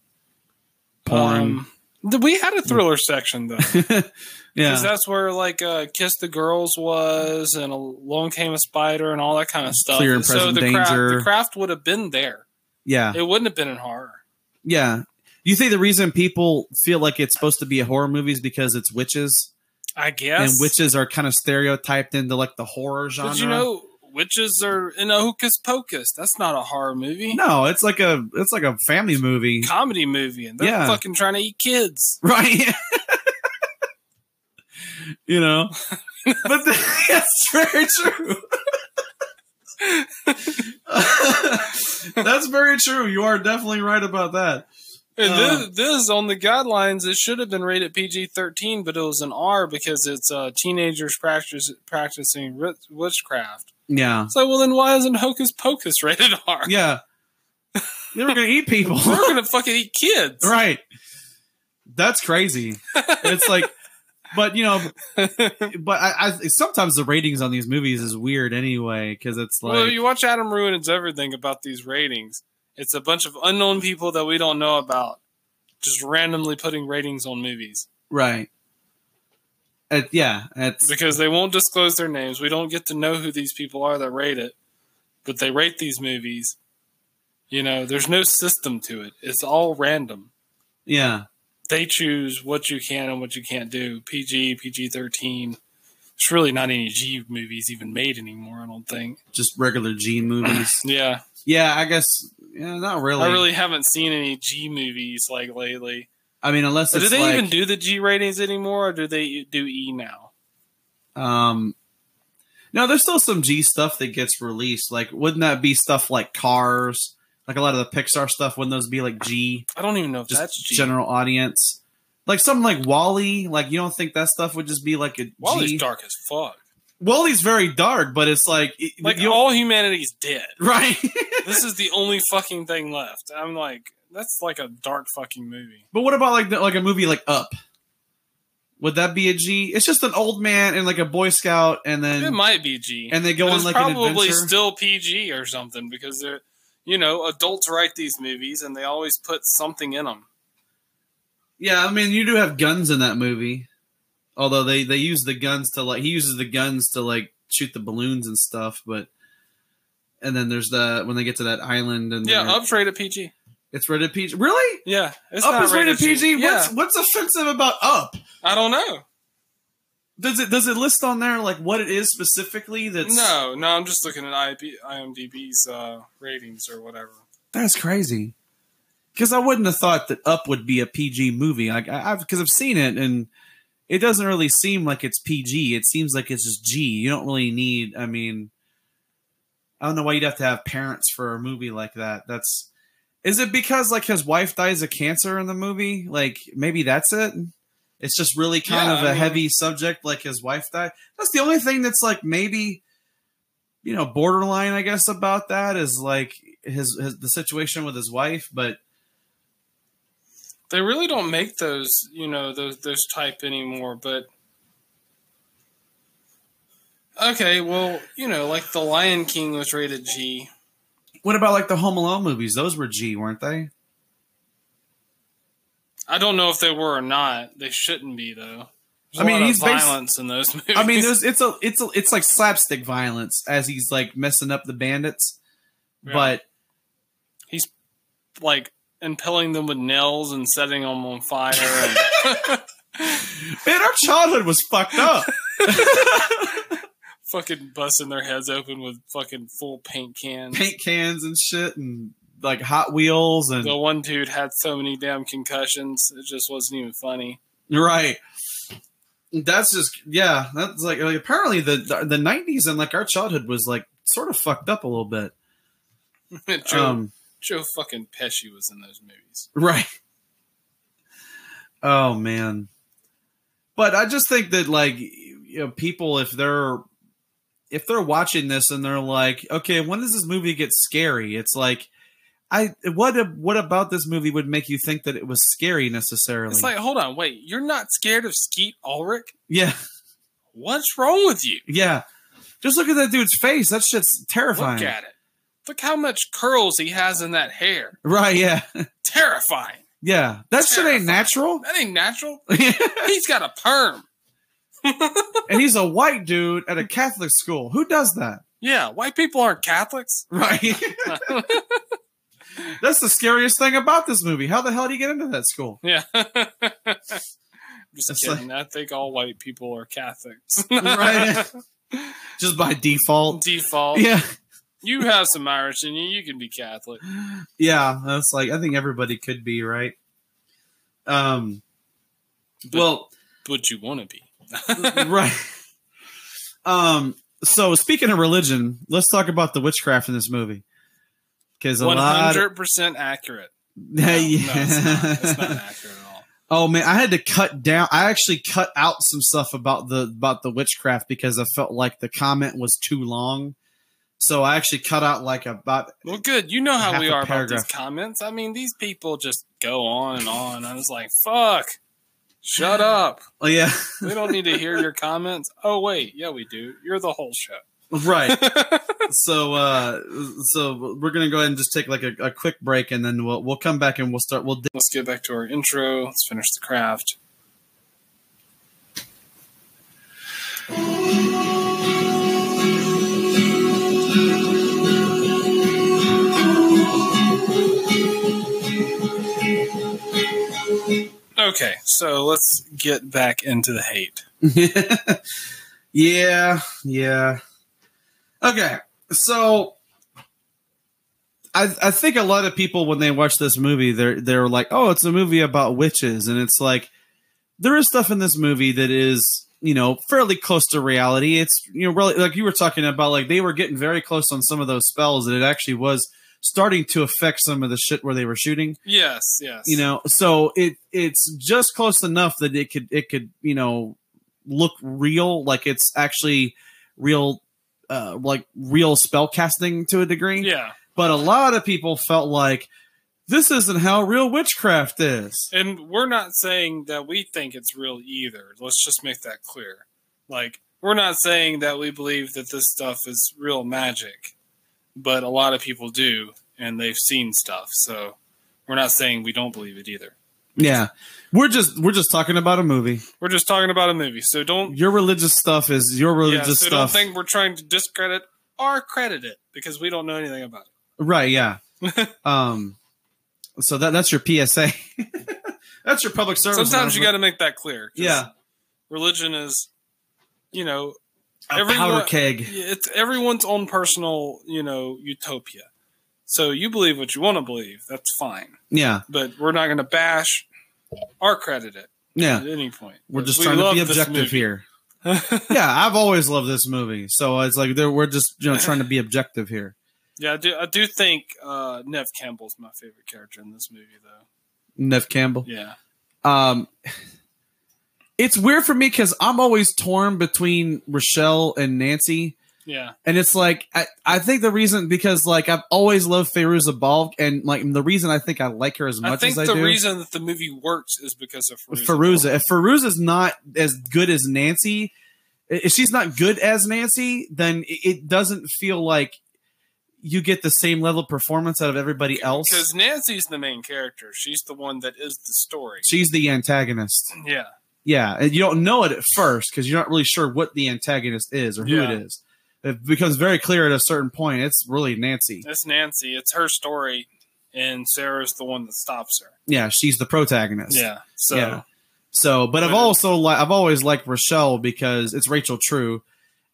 porn. Um, we had a thriller section though, because yeah, that's where like uh, Kiss the Girls was, and Along Came a Spider, and all that kind of stuff. Clear and so Present the craft, Danger. the craft would have been there. yeah. It wouldn't have been in horror. Yeah. You think the reason people feel like it's supposed to be a horror movie is because it's witches? I guess. And witches are kind of stereotyped into like the horror genre. But you know, witches are in a hocus pocus. That's not a horror movie. No, it's like a it's like a family movie. Comedy movie, and they're Yeah. fucking trying to eat kids. Right. you know. But the, that's very true. that's very true. You are definitely right about that. And Uh. this, this on the guidelines, it should have been rated PG thirteen, but it was an R because it's uh, teenagers practice, practicing witchcraft. Yeah. So, well, then why isn't Hocus Pocus rated R? Yeah. They were gonna eat people. We're gonna fucking eat kids, Right. That's crazy. It's like, but you know, but I, I sometimes the ratings on these movies is weird anyway because it's like, well, you watch Adam Ruins everything about these ratings. It's a bunch of unknown people that we don't know about, just randomly putting ratings on movies right. It, yeah, it's because they won't disclose their names. We don't get to know who these people are that rate it, but they rate these movies. You know, there's no system to it. It's all random. yeah, They choose what you can and what you can't do. PG, PG 13. It's really not any G movies even made anymore, I don't think. just regular G movies. Yeah. yeah, I guess. Yeah, not really. I really haven't seen any G movies like lately. I mean, unless it's do they like, even do the G ratings anymore, or do they do E now? um. No, there's still some G stuff that gets released. Like, wouldn't that be stuff like Cars? Like a lot of the Pixar stuff, wouldn't those be like G? I don't even know if Just that's G. general audience. Like something like WALL-E. Like you don't think that stuff would just be like a WALL-E's G? dark as fuck. WALL-E's very dark, but it's like it- Like you- all humanity's dead. right. this is the only fucking thing left. I'm like, that's like a dark fucking movie. but what about like the, like a movie like Up? Would that be a G? It's just an old man and like a Boy Scout, and then It might be G. and they go on like probably still PG or something because they're, you know, adults write these movies and they always put something in them. yeah, I mean you do have guns in that movie. Although they they use the guns to like he uses the guns to like shoot the balloons and stuff, but and then there's the when they get to that island and Yeah, Up's rated PG. it's rated PG. Really? Yeah, it's Up not is rated G. PG. Yeah, What's what's offensive about Up? I don't know. Does it does it list on there like what it is specifically? That's No, no, I'm just looking at IMDb IMDb's uh, ratings or whatever. That's crazy. Because I wouldn't have thought that Up would be a PG movie. Like I, I've because I've seen it and it doesn't really seem like it's PG. It seems like it's just G. You don't really need. I mean, I don't know why you'd have to have parents for a movie like that. That's is it because like his wife dies of cancer in the movie? Like maybe that's it. It's just really kind Yeah, of a I mean- heavy subject, like his wife died. That's the only thing that's like maybe, you know, borderline. I guess about that is like his, his the situation with his wife, but They really don't make those, you know, those those type anymore. But okay, well, you know, like the Lion King was rated G. What about like the Home Alone movies? Those were G, weren't they? I don't know if they were or not. They shouldn't be though. There's I mean, lot he's of violence in those movies. I mean, there's it's a it's a it's like slapstick violence as he's like messing up the bandits, Yeah. but he's like impaling them with nails and setting them on fire. And man, our childhood was fucked up. fucking busting their heads open with fucking full paint cans. Paint cans and shit, and like Hot Wheels and The one dude had so many damn concussions, it just wasn't even funny. right. That's just yeah. That's like, like apparently the the the nineties and like our childhood was like sort of fucked up a little bit. Joe, Um, Joe fucking Pesci was in those movies. Right. Oh man. But I just think that like you know people if they're if they're watching this and they're like, okay, when does this movie get scary? It's like I what what about this movie would make you think that it was scary necessarily? It's like, hold on, wait, you're not scared of Skeet Ulrich? yeah, What's wrong with you? yeah. Just look at that dude's face. That shit's terrifying. Look at it. Look how much curls he has in that hair. Right, yeah. Terrifying. Yeah. That shit ain't natural. That ain't natural. He's got a perm. And he's a white dude at a Catholic school. Who does that? Yeah, white people aren't Catholics. Right. That's the scariest thing about this movie. How the hell do you get into that school? yeah. Just It's kidding. I think all white people are Catholics. Right. Just by default. Default. Yeah. You have some Irish in you. You can be Catholic. Yeah. That's like I think everybody could be, right? Um But, well, but you want to be. right. Um so speaking of religion, let's talk about the witchcraft in this movie. A lot hundred percent accurate. Yeah, No, yeah. no, it's not. It's not accurate at all. Oh man, I had to cut down. I actually cut out some stuff about the about the witchcraft because I felt like the comment was too long. So I actually cut out like about Well, good. You know how we are about these comments. I mean, these people just go on and on. I was like, "Fuck, shut up." oh yeah, We don't need to hear your comments. Oh wait, yeah, we do. You're the whole show. right. so uh so we're gonna go ahead and just take like a, a quick break and then we'll we'll come back and we'll start. We'll Let's get back to our intro. Let's finish the craft. Okay, so let's get back into the hate. yeah, yeah. Okay, so I I think a lot of people when they watch this movie, they're they're like, oh, it's a movie about witches, and it's like there is stuff in this movie that is you know fairly close to reality. It's you know really like you were talking about, like they were getting very close on some of those spells, and it actually was starting to affect some of the shit where they were shooting Yes, yes. you know so it it's just close enough that it could it could you know look real like it's actually real uh like real spell casting to a degree yeah. but a lot of people felt like this isn't how real witchcraft is And we're not saying that we think it's real either. Let's just make that clear. Like, we're not saying that we believe that this stuff is real magic, but a lot of people do, and they've seen stuff. So we're not saying we don't believe it either. Yeah, we're just we're just talking about a movie. We're just talking about a movie, so don't Your religious stuff is your yeah, religious so don't stuff, think we're trying to discredit or credit it because we don't know anything about it. right? Yeah. um, so that that's your PSA. that's your public service. Sometimes you got to make that clear. Yeah, religion is, you know, a everyone- powder keg. it's everyone's own personal, you know, utopia. So you believe what you want to believe. That's fine, Yeah, but we're not going to bash or credit it yeah. at any point. We're just We trying to be objective here. yeah, I've always loved this movie, so it's like there- we're just you know trying to be objective here. Yeah, I do. I do think uh, Neve Campbell's my favorite character in this movie, though. Neve Campbell. Yeah, Um, it's weird for me because I'm always torn between Rochelle and Nancy, yeah, and it's like I, I think the reason because like I've always loved Fairuza Balk, and like the reason I think I like her as much as I do. the do. reason that the movie works is because of Fairuza. Fairuza. If Fairuza's not as good as Nancy, if she's not good as Nancy, then it- it doesn't feel like you get the same level of performance out of everybody else. because Nancy's the main character. She's the one that is the story. She's the antagonist. Yeah, Yeah, and you don't know it at first because you're not really sure what the antagonist is or who Yeah. it is. It becomes very clear at a certain point. It's really Nancy. it's Nancy. It's her story, and Sarah's the one that stops her. Yeah, she's the protagonist. Yeah. So Yeah. So, but I've also li- I've always liked Rochelle because it's Rachel True,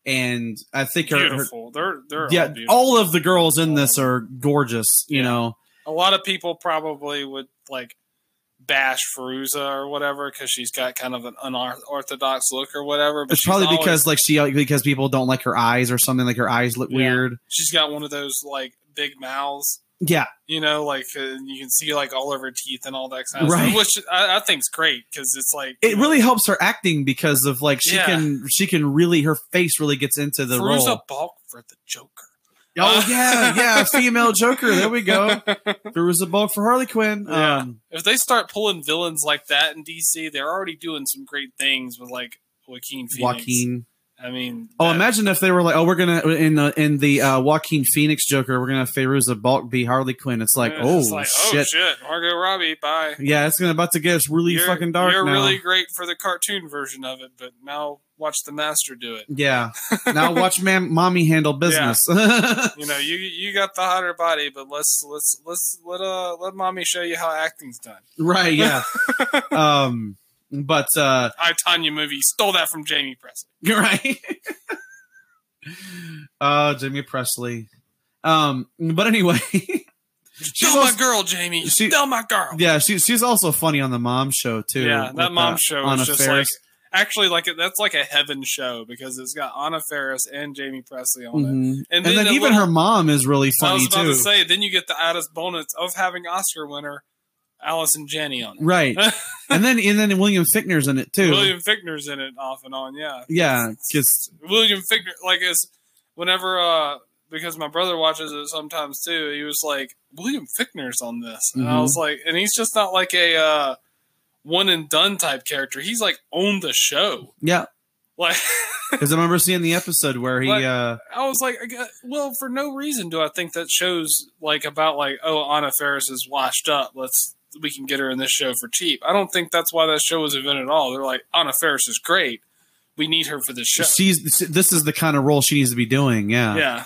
and I think her, her beautiful. they're they're all yeah, beautiful. all of the girls in this are gorgeous. You Yeah. know, a lot of people probably would like bash Fairuza or whatever because she's got kind of an unorthodox look or whatever. But it's probably always- because like she because people don't like her eyes or something. Like her eyes look Yeah. weird. she's got one of those like big mouths. Yeah, You know, like uh, you can see like all of her teeth and all that kind of Right. stuff, which I, I think's great because it's like it really helps her acting because of like she Yeah. can she can really her face really gets into the Fairuza role. Balk for the Joker. Oh yeah, yeah, female Joker. There we go. There was a Balk for Harley Quinn. Yeah. Um, if they start pulling villains like that in DC, they're already doing some great things with like Joaquin Phoenix. Joaquin. I mean, Oh, that- imagine if they were like, oh, we're gonna in the in the uh, Joaquin Phoenix Joker, we're gonna have Fairuza Balk be Harley Quinn. It's like, Yeah, oh, it's like, shit. oh shit, Margot Robbie, bye. Yeah, it's gonna about to get really you're, fucking dark You're now. really great for the cartoon version of it, but now watch the master do it. yeah. Now watch man, mommy handle business. You know, you you got the hotter body, but let's let's let's let uh let mommy show you how acting's done. right? Yeah. um, but uh, I Tonya movie stole that from Jaime Pressly. you're right. uh, Jimmy Presley. Um, but anyway, she's Steal my girl, Jaime. she- Steal my girl. yeah, she, she's also funny on the mom show too. Yeah, that mom uh, show Anna is just Faris. like actually like that's like a heaven show because it's got Anna Faris and Jaime Pressly on it. Mhm. And, And then even little- her mom is really I funny was about too. to say, then you get the added bonus of having Oscar winner Allison Janney on it. Right. and then and then William Fichtner's in it too. William Fichtner's in it off and on, yeah. yeah, because William Fichtner, like, is whenever, uh, because my brother watches it sometimes too, he was like, William Fichtner's on this. And I Mhm. was like, and he's just not like a, uh, one and done type character. He's like on the show. yeah, Like, because I remember seeing the episode where he Like- uh I was like, I well, for no reason do I think that shows like about like, oh, Anna Faris is washed up. Let's we can get her in this show for cheap. I don't think that's why that show was invented at all. They're like, Anna Faris is great. We need her for this show. she's this is the kind of role she needs to be doing. Yeah. yeah.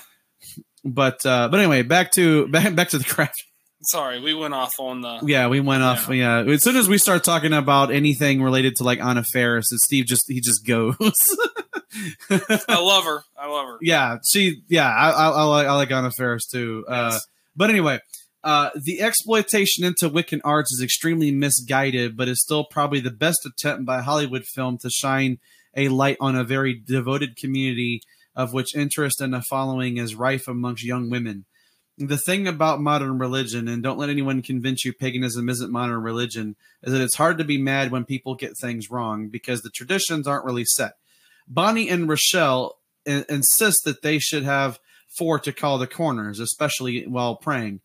But uh but anyway, back to back back to the craft. Sorry, we went off on the. Yeah, we went off. Yeah. As soon as we start talking about anything related to like Anna Faris, and Steve just he just goes. I love her. I love her. yeah, she. Yeah, I, I, I like I like Anna Faris too. Uh, but anyway, uh, the exploitation into Wiccan arts is extremely misguided, but is still probably the best attempt by Hollywood film to shine a light on a very devoted community of which interest and a following is rife amongst young women. The thing about modern religion, and don't let anyone convince you paganism isn't modern religion, is that it's hard to be mad when people get things wrong because the traditions aren't really set. Bonnie and Rochelle in- insist that they should have four to call the corners, especially while praying.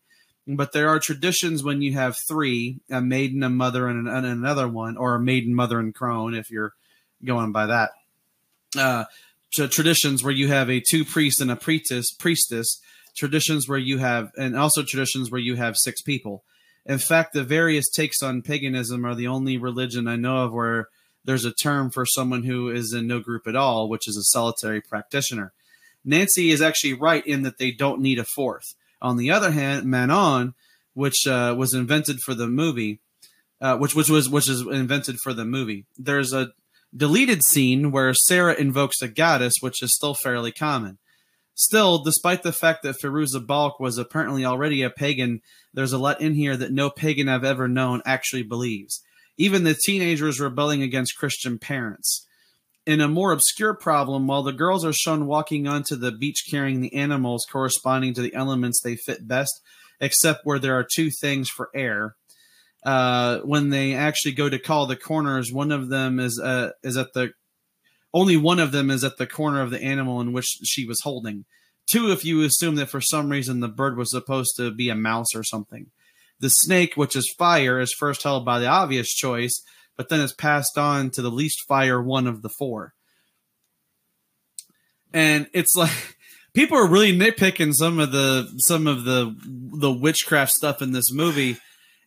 But there are traditions when you have three a maiden, a mother, and, an, and another one, or a maiden, mother, and crone, if you're going by that. Uh, tra- traditions where you have a two priest and a priestess, priestess. Traditions where you have, and also traditions where you have six people. In fact, the various takes on paganism are the only religion I know of where there's a term for someone who is in no group at all, which is a solitary practitioner. Nancy is actually right in that they don't need a fourth. On the other hand, Manon, which uh, was invented for the movie, uh, which which was which is invented for the movie. There's a deleted scene where Sarah invokes a goddess, which is still fairly common. Still, despite the fact that Fairuza Balk was apparently already a pagan, there's a lot in here that no pagan I've ever known actually believes. Even the teenagers rebelling against Christian parents. In a more obscure problem, while the girls are shown walking onto the beach carrying the animals corresponding to the elements they fit best, except where there are two things for air, uh, when they actually go to call the corners, one of them is uh, is at the only one of them is at the corner of the animal in which she was holding. Two, if you assume that for some reason the bird was supposed to be a mouse or something. The snake, which is fire, is first held by the obvious choice, but then is passed on to the least fire one of the four. And it's like people are really nitpicking some of the some of the the witchcraft stuff in this movie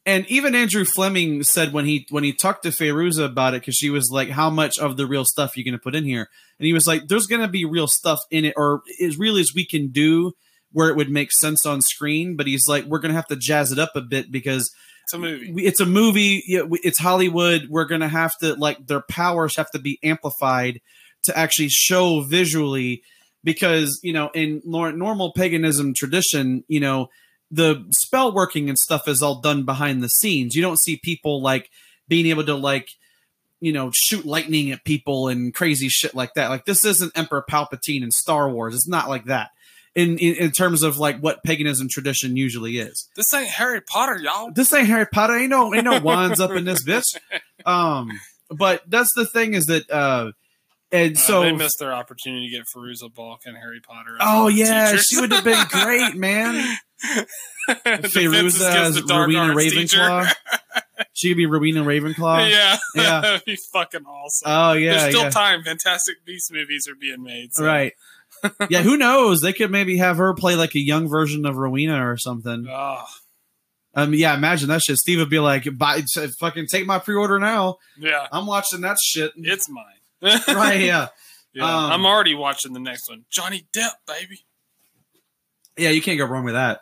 and even Andrew Fleming said when he when he talked to Fairuza about it because she was like, "How much of the real stuff you going to put in here?" And he was like, "There's going to be real stuff in it, or as real as we can do, where it would make sense on screen." But he's like, "We're going to have to jazz it up a bit because It's a movie. it's a movie. It's Hollywood. We're to have to like their powers have to be amplified to actually show visually because you know in nor- normal paganism tradition, you know." the spell working and stuff is all done behind the scenes. You don't see people like being able to like you know shoot lightning at people and crazy shit like that. Like this isn't Emperor Palpatine in Star Wars. It's not like that. In, in in terms of like what paganism tradition usually is. This ain't Harry Potter, y'all. This ain't Harry Potter. Ain't no ain't no wands up in this bitch. Um, but that's the thing is that uh, and Uh, so they missed their opportunity to get Fairuza Balk and Harry Potter. oh yeah, teachers. she would have been great, man. Fairuza as Rowena Ravenclaw. She could be Rowena Ravenclaw. yeah, Yeah. that'd be fucking awesome. Oh yeah, There's still yeah. time. Fantastic Beast movies are being made. so- Right. Yeah, who knows? They could maybe have her play like a young version of Rowena or something. Oh, Um, yeah, imagine that shit. Steve would be like, "Buy, fucking take my pre-order now. yeah, I'm watching that shit." it's mine. right? Yeah, Yeah, Um, I'm already watching the next one. Johnny Depp, baby. yeah. You can't go wrong with that.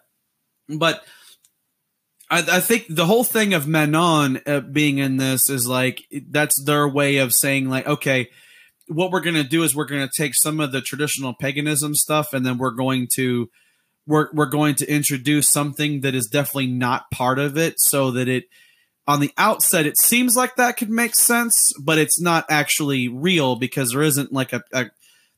But I, I think the whole thing of Manon uh, being in this is like that's their way of saying like, okay, what we're gonna do is we're gonna take some of the traditional paganism stuff, and then we're going to we're we're going to introduce something that is definitely not part of it, so that it on the outset it seems like that could make sense, but it's not actually real because there isn't like a, a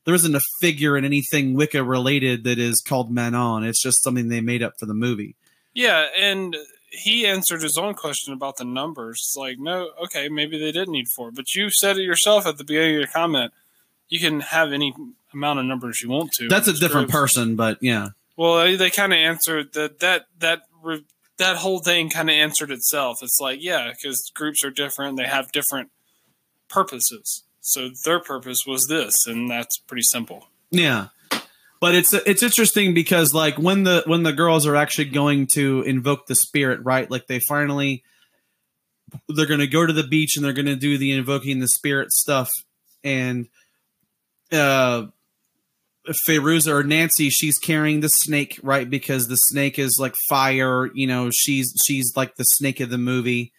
there isn't a figure in anything Wicca related that is called Manon. It's just something they made up for the movie. Yeah, and he answered his own question about the numbers. It's like, no, okay, maybe they didn't need four, but you said it yourself at the beginning of your comment. You can have any amount of numbers you want to. That's a different groups. person, but yeah. Well, they, they kind of answered that that that re- that whole thing kind of answered itself. It's like, yeah, because groups are different; they have different purposes. So their purpose was this, and that's pretty simple. Yeah. But it's it's interesting because like when the when the girls are actually going to invoke the spirit, right? Like they finally they're going to go to the beach and they're going to do the invoking the spirit stuff and uh Fairuza or Nancy, she's carrying the snake, right? Because the snake is like fire, you know, she's she's like the snake of the movie.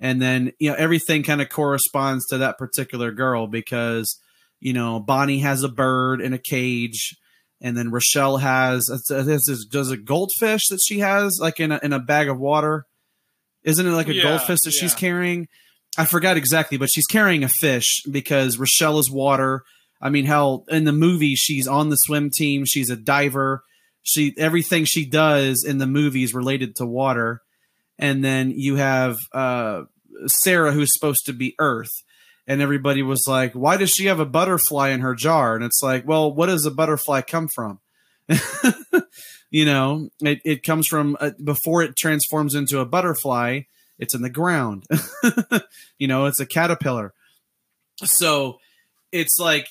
And then, you know, everything kind of corresponds to that particular girl because, you know, Bonnie has a bird in a cage, and then Rochelle has this is does a goldfish that she has like in a in a bag of water. Isn't it like a Yeah, goldfish that she's carrying? I forgot exactly, but she's carrying a fish because Rochelle is water. I mean, hell, in the movie, she's on the swim team. She's a diver. She everything she does in the movie is related to water. And then you have uh, Sarah, who's supposed to be Earth, and everybody was like, "Why does she have a butterfly in her jar?" And it's like, well, what does a butterfly come from? you know, it, it comes from uh, before it transforms into a butterfly. It's in the ground. you know, it's a caterpillar. So it's like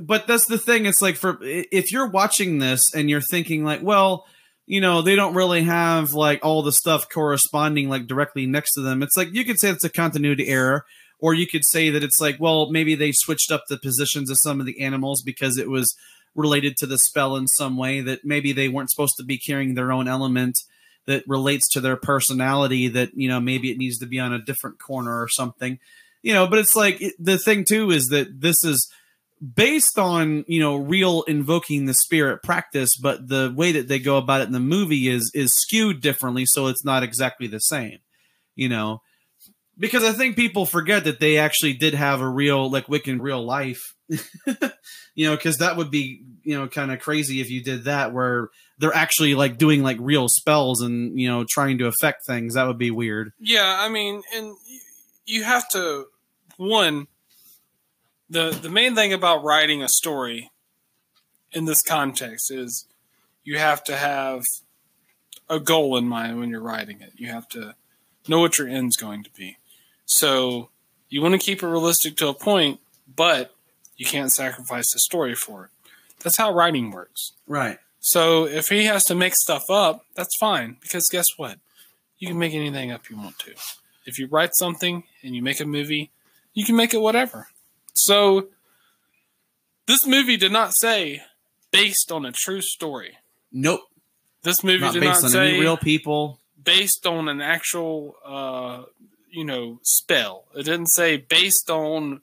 but that's the thing it's like for if you're watching this and you're thinking like well you know, they don't really have like all the stuff corresponding like directly next to them. It's like you could say it's a continuity error, or you could say that it's like, well, maybe they switched up the positions of some of the animals because it was related to the spell in some way that maybe they weren't supposed to be carrying their own element that relates to their personality that you know maybe it needs to be on a different corner or something. You know but it's like it, the thing too is that this is based on you know real invoking the spirit practice but the way that they go about it in the movie is is skewed differently so it's not exactly the same you know because i think people forget that they actually did have a real like wiccan real life you know because that would be you know kind of crazy if you did that where they're actually like doing like real spells and you know trying to affect things that would be weird Yeah, I mean, and you have to one the the main thing about writing a story in this context is you have to have a goal in mind when you're writing it. You have to know what your end's going to be. So you want to keep it realistic to a point, but you can't sacrifice the story for it. That's how writing works. right So if he has to make stuff up, that's fine because guess what? You can make anything up you want to. If you write something and you make a movie, you can make it whatever. So this movie did not say based on a true story. nope This movie not did based not on say any real people based on an actual uh you know spell. It didn't say based on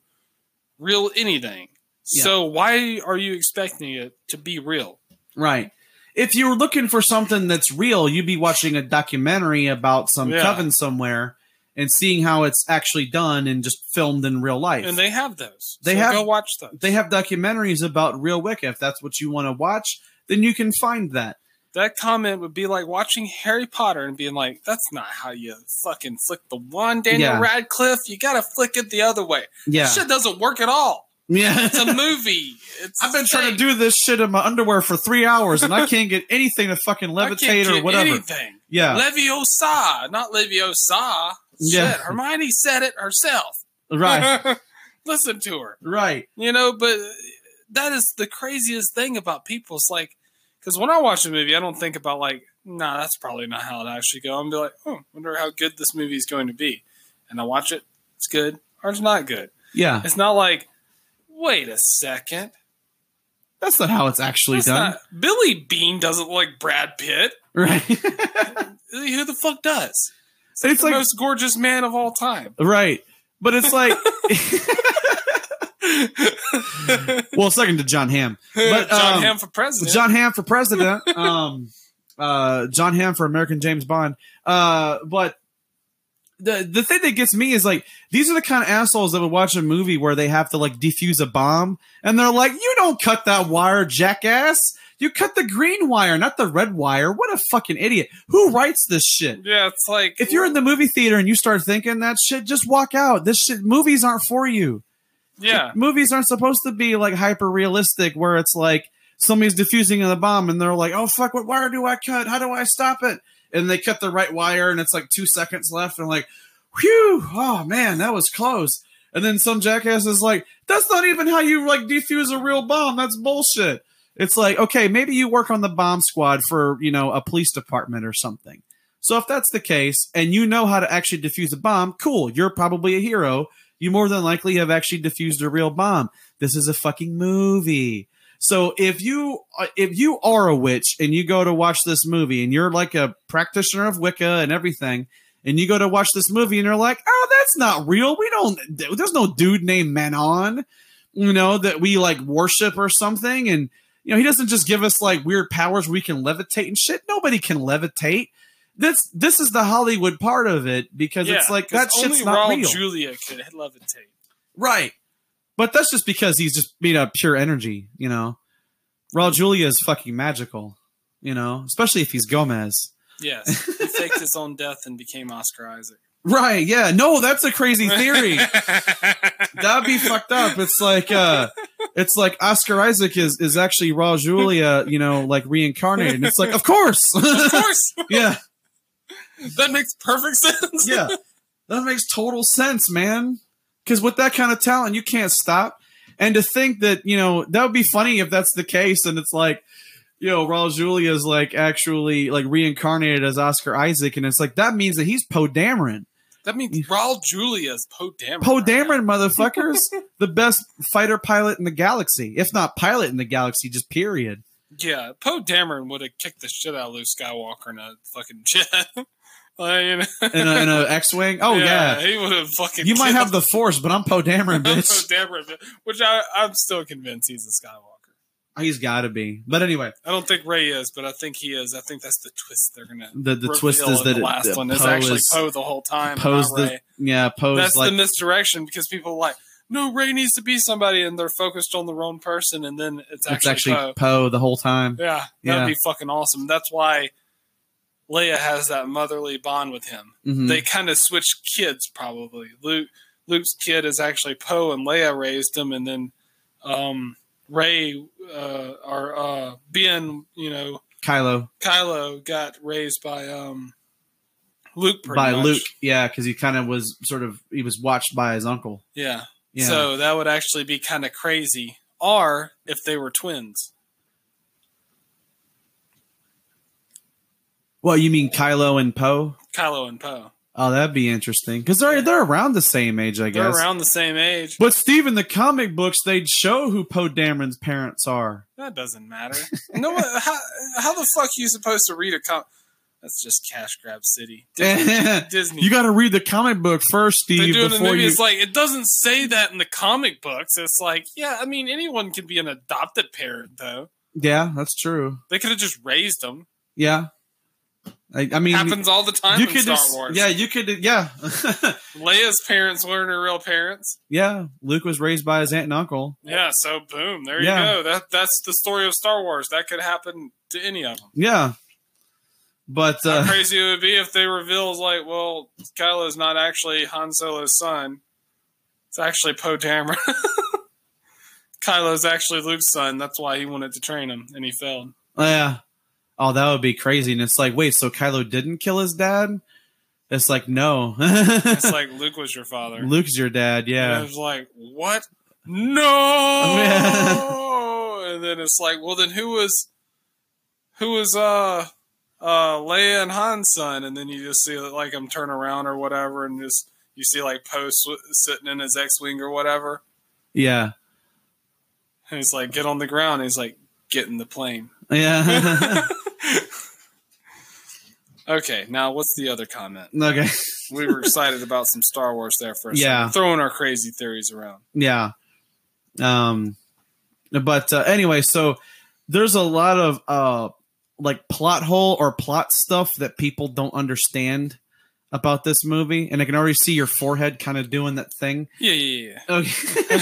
real anything. Yeah. So why are you expecting it to be real? Right. If you were looking for something that's real, you'd be watching a documentary about some Yeah. coven somewhere and seeing how it's actually done and just filmed in real life. And they have those. They So have- go watch those. they have documentaries about real Wicca. If that's what you want to watch, then you can find that. That comment would be like watching Harry Potter and being like, "That's not how you fucking flick the wand, Daniel Yeah. Radcliffe. You gotta flick it the other way. Yeah. Shit doesn't work at all. Yeah. It's a movie. It's I've been trying to do this shit in my underwear for three hours and I can't get anything to fucking levitate or whatever. Anything. Yeah. Leviosa, not Leviosa. Yeah. Shit, Hermione said it herself. right. Listen to her. Right. You know, but that is the craziest thing about people. It's like, because when I watch a movie, I don't think about like, nah, that's probably not how it actually go. I'm be like, oh, wonder how good this movie is going to be, and I watch it. It's good or it's not good. Yeah. It's not like, wait a second, That's not how it's actually that's done. not Billy Beane doesn't like Brad Pitt. Right. Who the fuck does? it's the like most gorgeous man of all time. right. But it's like well, second to Jon Hamm. But, Jon um, Hamm for president. Jon Hamm for president. Um, uh, Jon Hamm for American James Bond. Uh, but the the thing that gets me is like these are the kind of assholes that would watch a movie where they have to like defuse a bomb, and they're like, "You don't cut that wire, jackass." You cut the green wire, not the red wire. What a fucking idiot. Who writes this shit? yeah, it's like If you're in the movie theater and you start thinking that shit, just walk out. This shit, movies aren't for you yeah, movies aren't supposed to be like hyper realistic where it's like somebody's defusing the bomb and they're like, oh fuck, what wire do I cut? How do I stop it? And they cut the right wire and it's like two seconds left and like, whew, oh man, that was close. And then some jackass is like, that's not even how you like defuse a real bomb. That's bullshit. It's like, okay, maybe you work on the bomb squad for, you know, a police department or something. So if that's the case and you know how to actually defuse a bomb, cool, you're probably a hero. You more than likely have actually defused a real bomb. This is a fucking movie. So if you uh, if you are a witch and you go to watch this movie and you're like a practitioner of Wicca and everything, and you go to watch this movie and you're like, oh, that's not real. We don't. There's no dude named Manon, you know, that we like worship or something. And you know, he doesn't just give us like weird powers we can levitate and shit. Nobody can levitate. This this is the Hollywood part of it because yeah, it's like that shit's not Raul real. Julia could levitate. Right. But that's just because he's just made up pure energy, you know. Raul Julia is fucking magical, you know, especially if he's Gomez. Yes, he faked his own death and became Oscar Isaac. Right, yeah. No, that's a crazy theory. That'd be fucked up. It's like uh it's like Oscar Isaac is is actually Raul Julia, you know, like reincarnated. And it's like, of course. of course, yeah. That makes perfect sense. Yeah. That makes total sense, man. Because with that kind of talent, you can't stop. And to think that, you know, that would be funny if that's the case. And it's like, you know, Raul Julia is like actually like reincarnated as Oscar Isaac, and it's like that means that he's Poe Dameron. That means Raul Julia's Poe Dameron. Poe Dameron, motherfuckers, the best fighter pilot in the galaxy, if not pilot in the galaxy, just period. Yeah, Poe Dameron would have kicked the shit out of Luke Skywalker in a fucking jet. Like, you know? In a, in a X-wing. Oh yeah, he would have fucking. you might killed have the Force, but I'm Poe Dameron, bitch. Poe. Dameron, which I, I'm still convinced he's a Skywalker. He's got to be. But anyway, I don't think Rey is, but I think he is. I think that's the twist they're gonna. the the twist is that the it, last that one is Poe actually Poe the whole time. Poe's the yeah Poe's That's like the misdirection because people are like, no, Rey needs to be somebody, and they're focused on the wrong person, and then it's it's actually, actually Poe. Poe the whole time. Yeah, Yeah. that'd be fucking awesome. That's why Leia has that motherly bond with him. Mhm. They kind of switch kids, probably. Luke, Luke's kid is actually Poe, and Leia raised him, and then um, Rey, uh, or uh, being, you know, Kylo Kylo got raised by um, Luke. Pretty by much. Luke, yeah, because he kind of was sort of he was watched by his uncle. Yeah. Yeah. So that would actually be kind of crazy. Or if they were twins. Well, you mean Kylo and Poe? Kylo and Poe. Oh, that'd be interesting because they're they're around the same age, I They're guess. around the same age. But Steve, in the comic books, they'd show who Poe Dameron's parents are. That doesn't matter. no, how, how the fuck are you supposed to read a comic? That's just cash grab city. Disney. Disney. you got to read the comic book first, they Steve, do it in the before you. It's like it doesn't say that in the comic books. It's like, yeah, I mean, anyone can be an adopted parent, though. yeah, that's true. They could have just raised them. Yeah, I, I mean, Happens all the time you in could Star just Wars. yeah, you could yeah, Leia's parents weren't her real parents. yeah. Luke was raised by his aunt and uncle. Yeah, so boom, there Yeah. you go. That that's the story of Star Wars. That could happen to any of them. Yeah, but How uh, crazy it would be if they reveal like, well, Kylo is not actually Han Solo's son. It's actually Poe Dameron. Kylo's actually Luke's son. That's why he wanted to train him, and he failed. yeah. Oh, that would be crazy. And it's like, wait, so Kylo didn't kill his dad? It's like, no. It's like Luke was your father. Luke's your dad. Yeah. And Yeah. it's like, what? No. and then it's like, well, then who was, who was uh, uh, Leia and Han's son? And then you just see like him turn around or whatever, and just you see like Poe sitting in his X-wing or whatever. Yeah. And he's like, get on the ground. he's like, get in the plane. Yeah. Okay, now what's the other comment? okay. We were excited about some Star Wars there for a Yeah. second, throwing our crazy theories around. Yeah. Um but uh, anyway, so there's a lot of uh like plot hole or plot stuff that people don't understand about this movie and I can already see your forehead kind of doing that thing. Yeah, yeah, yeah. Okay.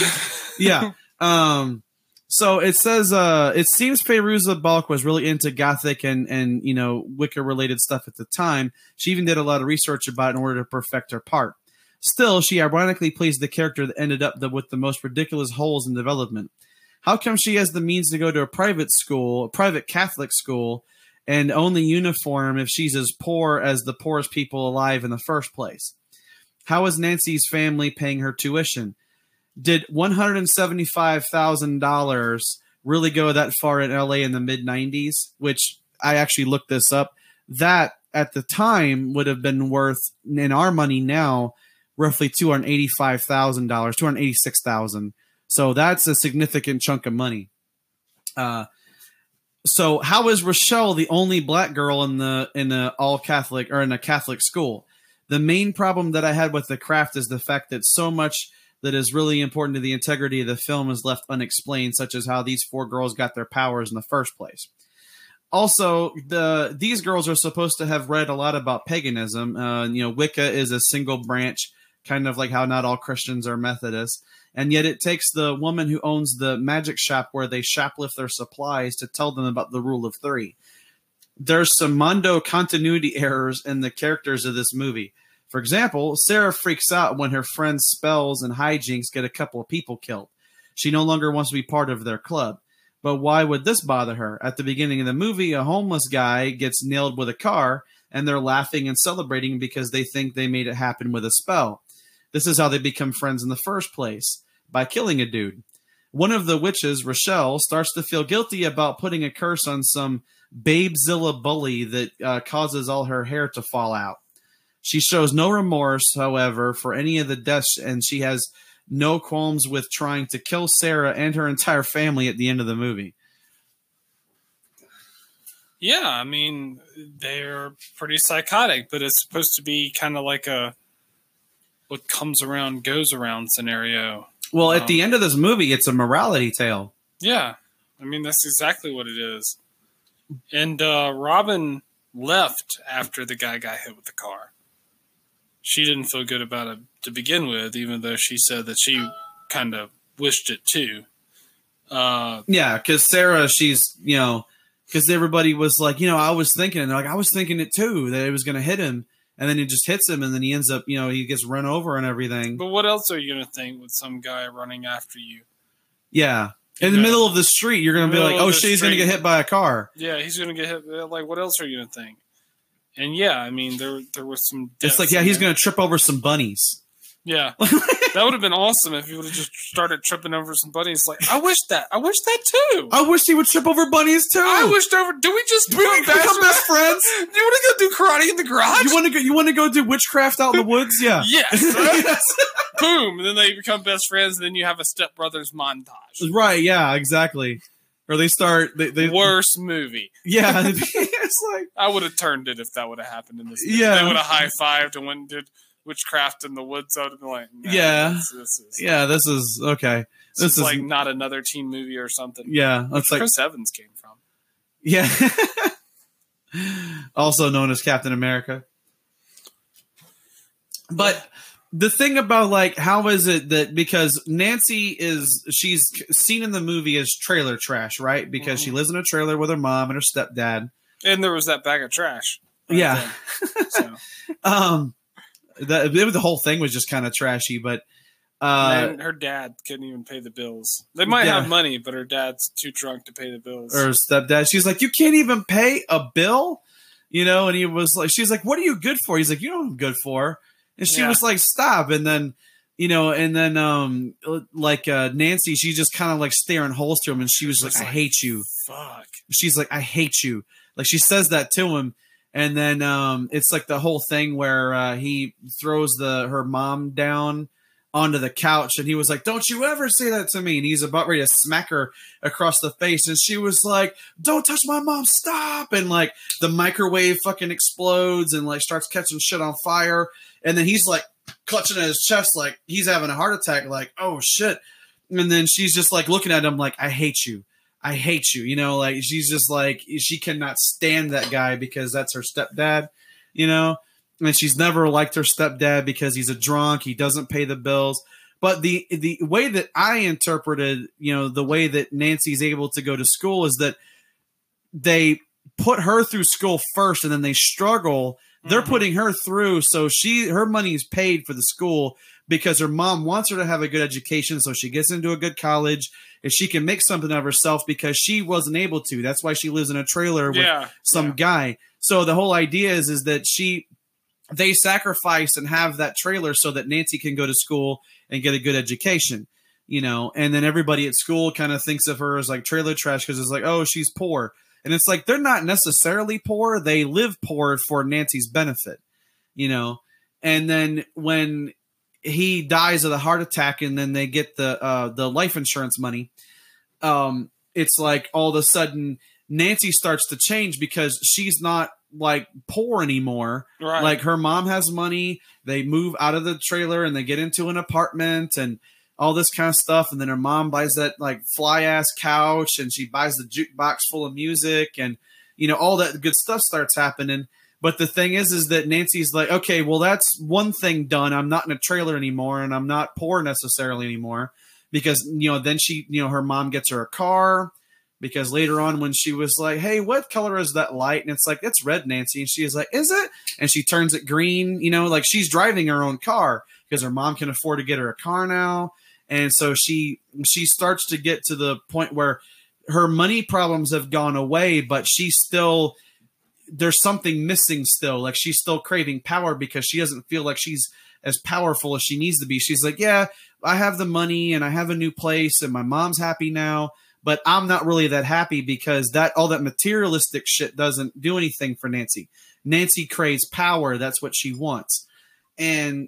yeah. Um so it says uh it seems Fairuza Balk was really into gothic and and you know Wicca related stuff at the time. She even did a lot of research about it in order to perfect her part. Still, she ironically plays the character that ended up the, with the most ridiculous holes in development. How come she has the means to go to a private school, a private Catholic school, and the uniform if she's as poor as the poorest people alive in the first place? How is Nancy's family paying her tuition? Did one hundred and seventy-five thousand dollars really go that far in LA in the mid '90s? Which I actually looked this up. That at the time would have been worth in our money now roughly two hundred eighty-five thousand dollars, two hundred eighty-six thousand. So that's a significant chunk of money. Uh, so how is Rochelle the only black girl in the in a all Catholic or in a Catholic school? The main problem that I had with the craft is the fact that so much that is really important to the integrity of the film is left unexplained, such as how these four girls got their powers in the first place. Also, the these girls are supposed to have read a lot about paganism. Uh, you know, Wicca is a single branch, kind of like how not all Christians are Methodists, and yet it takes the woman who owns the magic shop where they shoplift their supplies to tell them about the rule of three. There's some Mondo continuity errors in the characters of this movie. For example, Sarah freaks out when her friend's spells and hijinks get a couple of people killed. She no longer wants to be part of their club. But why would this bother her? At the beginning of the movie, a homeless guy gets nailed with a car, and they're laughing and celebrating because they think they made it happen with a spell. This is how they become friends in the first place by killing a dude. one of the witches, Rochelle, starts to feel guilty about putting a curse on some Babezilla bully that uh, causes all her hair to fall out. She shows no remorse, however, for any of the deaths, and she has no qualms with trying to kill Sarah and her entire family at the end of the movie. Yeah, I mean, they're pretty psychotic, but it's supposed to be kind of like a what comes around goes around scenario. Well, at Um, the end of this movie, it's a morality tale. Yeah, I mean, that's exactly what it is. And uh, Robin left after the guy got hit with the car. She didn't feel good about it to begin with, even though she said that she kind of wished it too. Uh, Yeah, because Sarah, she's you know, because everybody was like, you know, I was thinking, and they're like I was thinking it too that it was going to hit him, and then it just hits him, and then he ends up, you know, he gets run over and everything. but what else are you going to think with some guy running after you? Yeah, in the Yeah. middle of the street, you're going to be like, oh the shit, he's going to get hit by a car. Yeah, he's going to get hit. Like, what else are you going to think? And yeah, I mean, there there was some. It's like, yeah, he's there. to trip over some bunnies. Yeah, that would have been awesome if he would have just started tripping over some bunnies. Like, I wish that. I wish that too. I wish he would trip over bunnies too. I wished over. Do we just Do we become best friends? Do you want to go do karate in the garage? You want to go? You want to go do witchcraft out in the woods? Yeah. yes. Boom. And then they become best friends. And then you have a stepbrothers montage. right. Yeah. Exactly. Or they start. They, they Worst movie. Yeah. it's like I would have turned it if that would have happened in this. Movie. Yeah. They would have high fived and went and did witchcraft in the woods. I would have been like, nah, Yeah. This, this is. yeah. This is okay. This, this is, is- like not another teen movie or something. Yeah. that's like Chris Evans came from. Yeah. also known as Captain America. But the thing about like how is it that because Nancy is she's seen in the movie as trailer trash, right? Because she Mhm. lives in a trailer with her mom and her stepdad. And there was that bag of trash. right Yeah. So, Um the, the whole thing was just kind of trashy, but uh her dad couldn't even pay the bills. They might Yeah. have money, but her dad's too drunk to pay the bills. or stepdad. She's like, You can't even pay a bill, you know, and he was like she's like, What are you good for? He's like, You know what I'm good for. And she Yeah. was like, Stop. And then you know, and then um like uh Nancy, she just kind of like staring holes to him and she was like, I like, hate you. Fuck. She's like, I hate you. Like she says that to him. And then um it's like the whole thing where uh he throws the her mom down onto the couch and he was like, Don't you ever say that to me. And he's about ready to smack her across the face. And she was like, Don't touch my mom, stop. And like the microwave fucking explodes and like starts catching shit on fire. And then he's like clutching at his chest like he's having a heart attack, like, oh shit. And then she's just like looking at him like, I hate you. I hate you. You know, like she's just like she cannot stand that guy because that's her stepdad, you know? And she's never liked her stepdad because he's a drunk, he doesn't pay the bills. But the the way that I interpreted, you know, the way that Nancy's able to go to school is that they put her through school first and then they struggle. They're Mhm. putting her through so she her money is paid for the school because her mom wants her to have a good education so she gets into a good college and she can make something of herself because she wasn't able to. That's why she lives in a trailer with Yeah. some yeah. guy. So the whole idea is is that she they sacrifice and have that trailer so that Nancy can go to school and get a good education, you know. And then everybody at school kind of thinks of her as like trailer trash because it's like, oh, she's poor, and it's like they're not necessarily poor; they live poor for Nancy's benefit, you know. And then when he dies of the heart attack, and then they get the uh, the life insurance money, um, it's like all of a sudden Nancy starts to change because she's not like poor anymore. Right. Like her mom has money. They move out of the trailer and they get into an apartment and all this kind of stuff. And then her mom buys that like fly ass couch and she buys the jukebox full of music and you know all that good stuff starts happening. But the thing is, is that Nancy's like, okay, well that's one thing done. I'm not in a trailer anymore and I'm not poor necessarily anymore because you know then she you know her mom gets her a car because later on when she was like hey what color is that light and it's like it's red nancy and she is like is it and she turns it green you know like she's driving her own car because her mom can afford to get her a car now and so she she starts to get to the point where her money problems have gone away but she's still there's something missing still like she's still craving power because she doesn't feel like she's as powerful as she needs to be. She's like, yeah, I have the money and I have a new place and my mom's happy now, but I'm not really that happy because that all that materialistic shit doesn't do anything for Nancy. Nancy craves power. That's what she wants. And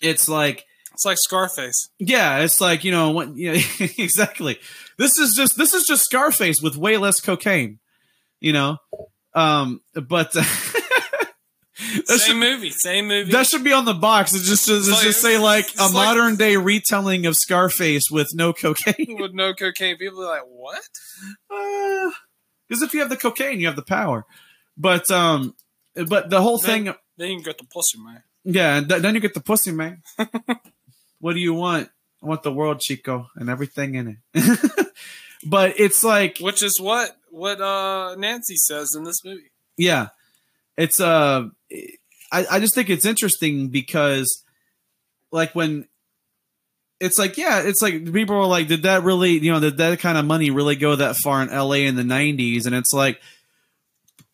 it's like, It's like Scarface. yeah, it's like, you know, what, yeah, exactly. This is just, this is just Scarface with way less cocaine, you know? Um, but that Same should, movie. Same movie. that should be on the box. It just, just, like- just say like a like- modern day retelling of Scarface with no cocaine. with no cocaine. People are like, what? Because if you have the cocaine, you have the power. But, um, but the whole Then- thing, Then you get the pussy, man. Yeah, th- then you get the pussy, man. What do you want? I want the world, Chico, and everything in it. but it's like, Which is what what uh Nancy says in this movie. yeah, it's uh, I I just think it's interesting because, like when. It's like, yeah, it's like people are like, did that really, you know, did that kind of money really go that far in LA in the 90s? And it's like,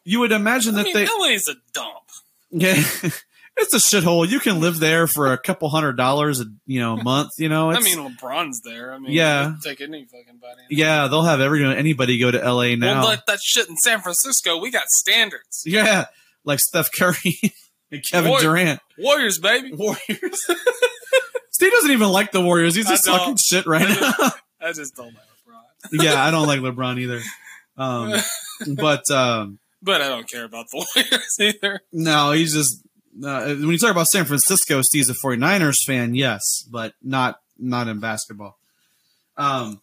you would imagine I that mean, they, LA's a dump. Yeah, it's a shithole. You can live there for a couple hundred dollars a you know a month. You know, I mean, LeBron's there. I mean, Yeah. take any fucking body. yeah, they'll have every anybody go to L.A. now. Well, like that shit in San Francisco, we got standards. yeah, like Steph Curry and Kevin. Durant. Warriors, baby. Warriors. Steve doesn't even like the Warriors. He's just talking shit right I now. I just don't like LeBron. yeah, I don't like LeBron either. Um, but um, But I don't care about the Warriors either. no, he's just uh, when you talk about San Francisco, Steve's a 49ers fan, yes, but not not in basketball. Um,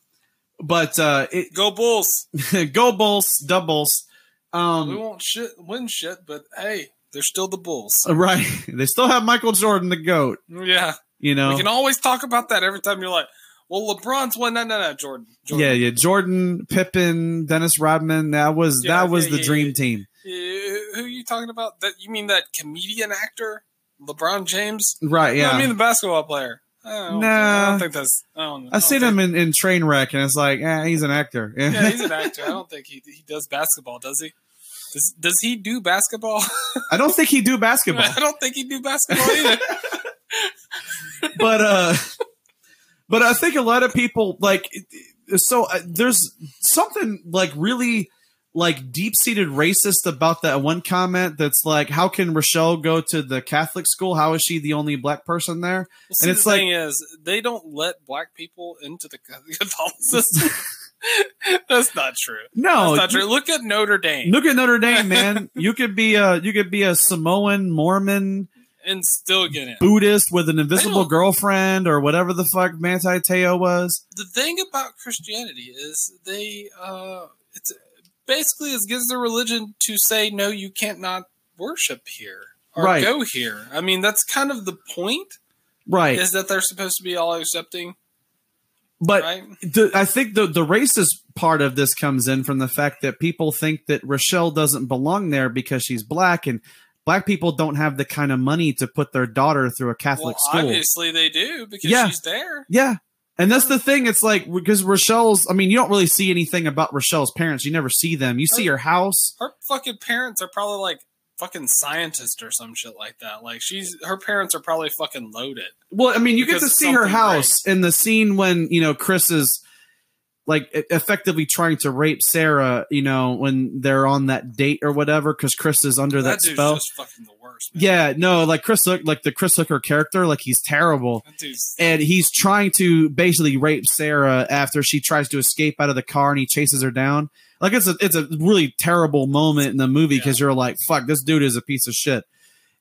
but uh, it, Go Bulls. go Bulls, doubles. We Um, won't shit win shit, but hey, they're still the Bulls. right. They still have Michael Jordan, the goat. Yeah. You know. We can always talk about that every time you're like, well, LeBron's one. No, no, no, Jordan. Jordan. Yeah, yeah. Jordan, Pippen, Dennis Rodman. That was Yeah, that was yeah, the yeah, dream team. Who are you talking about? That you mean that comedian actor, LeBron James? Right. Yeah. No, I mean the basketball player. I don't, Nah. I don't think that's. I don't. I've seen him in, in Trainwreck, and it's like, eh, he's an actor. Yeah, he's an actor. I don't think he he does basketball. Does he? Does, does he do basketball? I don't think he do basketball, I don't think he do basketball either. but uh, but I think a lot of people like. So uh, there's something like really like deep seated racist about that one comment. That's like, how can Rochelle go to the Catholic school? How is she the only black person there? Well, see, it's the like- thing is, they don't let black people into the Catholicism. That's not true. No, That's not true. Look at Notre Dame Look at Notre Dame, man. You could be a you could be a Samoan, Mormon, and still get in. Buddhist with an invisible girlfriend or whatever the fuck Manti Te'o was. The thing about Christianity is they, uh, it's basically as gives the religion to say no, you can't not worship here or Right. go here. I mean, that's kind of the point. Right. Is that they're supposed to be all accepting, But right? the, I think the the racist part of this comes in from the fact that people think that Rochelle doesn't belong there because she's black and black people don't have the kind of money to put their daughter through a Well, Catholic school. obviously they do because Yeah. she's there. Yeah. And that's the thing. It's like because Rochelle's. I mean, you don't really see anything about Rochelle's parents. You never see them. You see her house. her fucking parents are probably like fucking scientists or some shit like that. Like she's her parents are probably fucking loaded. Well, I mean, you get to see her house in the scene when you know Chris is like effectively trying to rape Sarah. You know when they're on that date or whatever, because Chris is under that, That, spell. just fucking the worst. Yeah, no, like Chris, Hook- like the Chris Hooker character, like he's terrible, and he's trying to basically rape Sarah after she tries to escape out of the car, and he chases her down. Like it's a it's a really terrible moment in the movie because you're like, fuck, this dude is a piece of shit.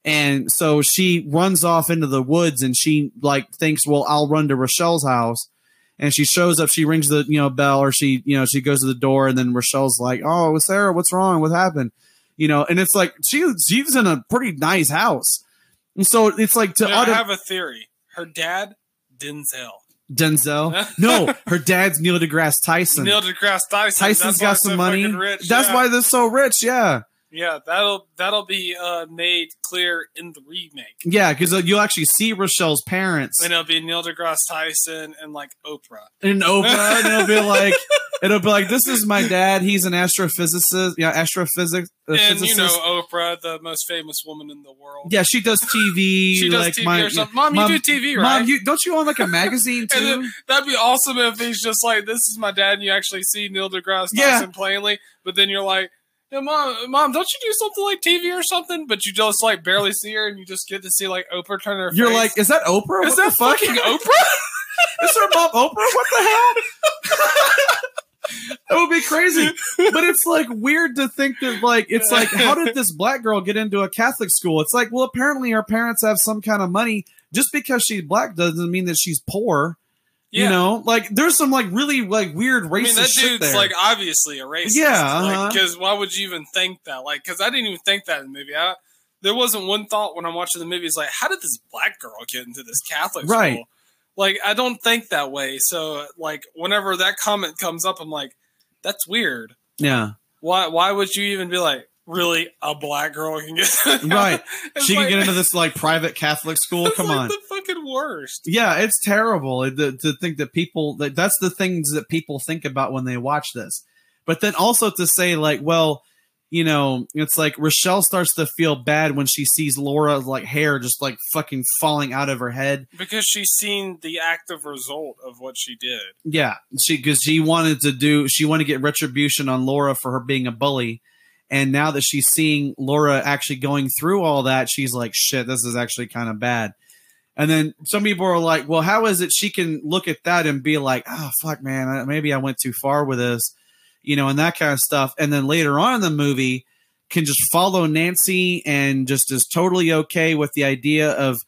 And so she runs off into the woods, and she like thinks, well, I'll run to Rochelle's house. And she shows up. She rings the you know bell, or she you know she goes to the door, and then Rochelle's like, "Oh, Sarah, what's wrong? What happened?" You know, and it's like she she's in a pretty nice house, and so it's like to I have a theory. Her dad, Denzel. Denzel. no, her dad's Neil deGrasse Tyson. Neil deGrasse Tyson. Tyson's got some so money. Rich. That's yeah. why they're so rich. Yeah, Yeah, that'll that'll be uh, made clear in the remake. Yeah, because uh, you'll actually see Rochelle's parents And it'll be Neil deGrasse Tyson and like Oprah. and Oprah, and it'll be like, it'll be like, this is my dad. He's an astrophysicist. Yeah, astrophysics. Uh, and you know Oprah, the most famous woman in the world. yeah, she does TV. She does like TV my, or something. Mom, you do TV, right? Mom, you don't you own like a magazine too? then that'd be awesome if he's just like, "This is my dad," and you actually see Neil deGrasse Yeah. Tyson plainly, but then you're like, "Yeah, mom, mom, don't you do something like TV or something?" But you just like barely see her, and you just get to see like Oprah turn her. Face. You're face. like, is that Oprah? "Is what that fucking Oprah?" is her mom Oprah? What the hell? that would be crazy. But it's like weird to think that like it's like how did this black girl get into a Catholic school? It's like well apparently her parents have some kind of money. Just because she's black doesn't mean that she's poor. You know, like there's some like really like weird racist I mean, that dude's like obviously a racist. Yeah, uh-huh. Because why would you even think that? Like, because I didn't even think that in the movie. I, there wasn't one thought when I'm watching the movie. It's like, how did this black girl get into this Catholic Right. school? Like, I don't think that way. So, like, whenever that comment comes up, I'm like, that's weird. yeah, Why? Why would you even be like, really, a black girl can get Right. She like- can get into this like private Catholic school. Come like on. the fucking worst. Yeah, it's terrible to, to think that people that that's the things that people think about when they watch this. But then also to say like, well, you know, it's like Rochelle starts to feel bad when she sees Laura's like hair just like fucking falling out of her head. Because she's seen the active result of what she did. Yeah, she because she wanted to do she wanted to get retribution on Laura for her being a bully. And now that she's seeing Laura actually going through all that, she's like, shit, this is actually kind of bad. And then some people are like, well, how is it she can look at that and be like, oh, fuck, man, maybe I went too far with this, you know, and that kind of stuff. And then later on in the movie, can just follow Nancy and just is totally okay with the idea of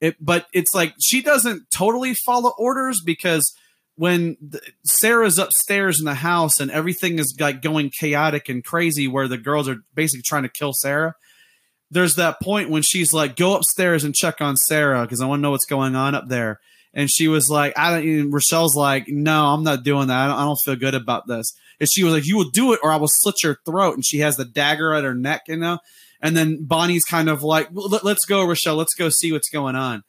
it. But it's like she doesn't totally follow orders because when the, Sarah's upstairs in the house and everything is like going chaotic and crazy, where the girls are basically trying to kill Sarah. There's that point when she's like, "Go upstairs and check on Sarah because I want to know what's going on up there." And she was like, "I don't." And Rochelle's like, "No, I'm not doing that. I don't, I don't feel good about this." And she was like, "You will do it, or I will slit your throat." And she has the dagger at her neck, you know. And then Bonnie's kind of like, "Let's go, Rochelle. Let's go see what's going on."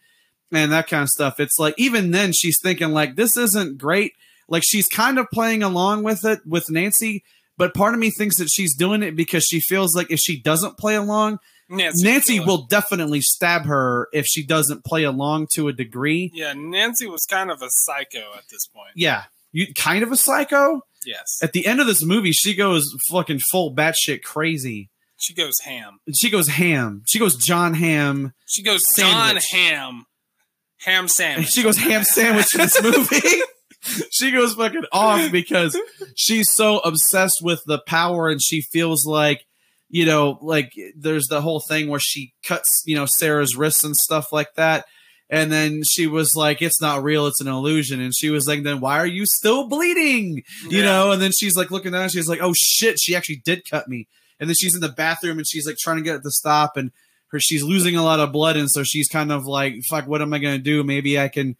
And that kind of stuff. It's like even then she's thinking like this isn't great. Like she's kind of playing along with it with Nancy, but part of me thinks that she's doing it because she feels like if she doesn't play along, Nancy, Nancy will definitely stab her if she doesn't play along to a degree. Yeah, Nancy was kind of a psycho at this point. Yeah, you kind of a psycho. Yes, At the end of this movie, she goes fucking full batshit crazy. she goes ham. She goes ham. She goes Jon Hamm. She goes John Sandwich. Ham, ham sandwich. she goes ham sandwich in this movie. she goes fucking off because she's so obsessed with the power and she feels like, you know, like there's the whole thing where she cuts, you know, Sarah's wrists and stuff like that. And then she was like, it's not real, it's an illusion. And she was like, then why are you still bleeding? You Yeah. know, and then she's like looking down, she's like, oh shit, she actually did cut me. And then she's in the bathroom and she's like trying to get it to stop and her she's losing a lot of blood and so she's kind of like, fuck, what am I gonna do? Maybe I can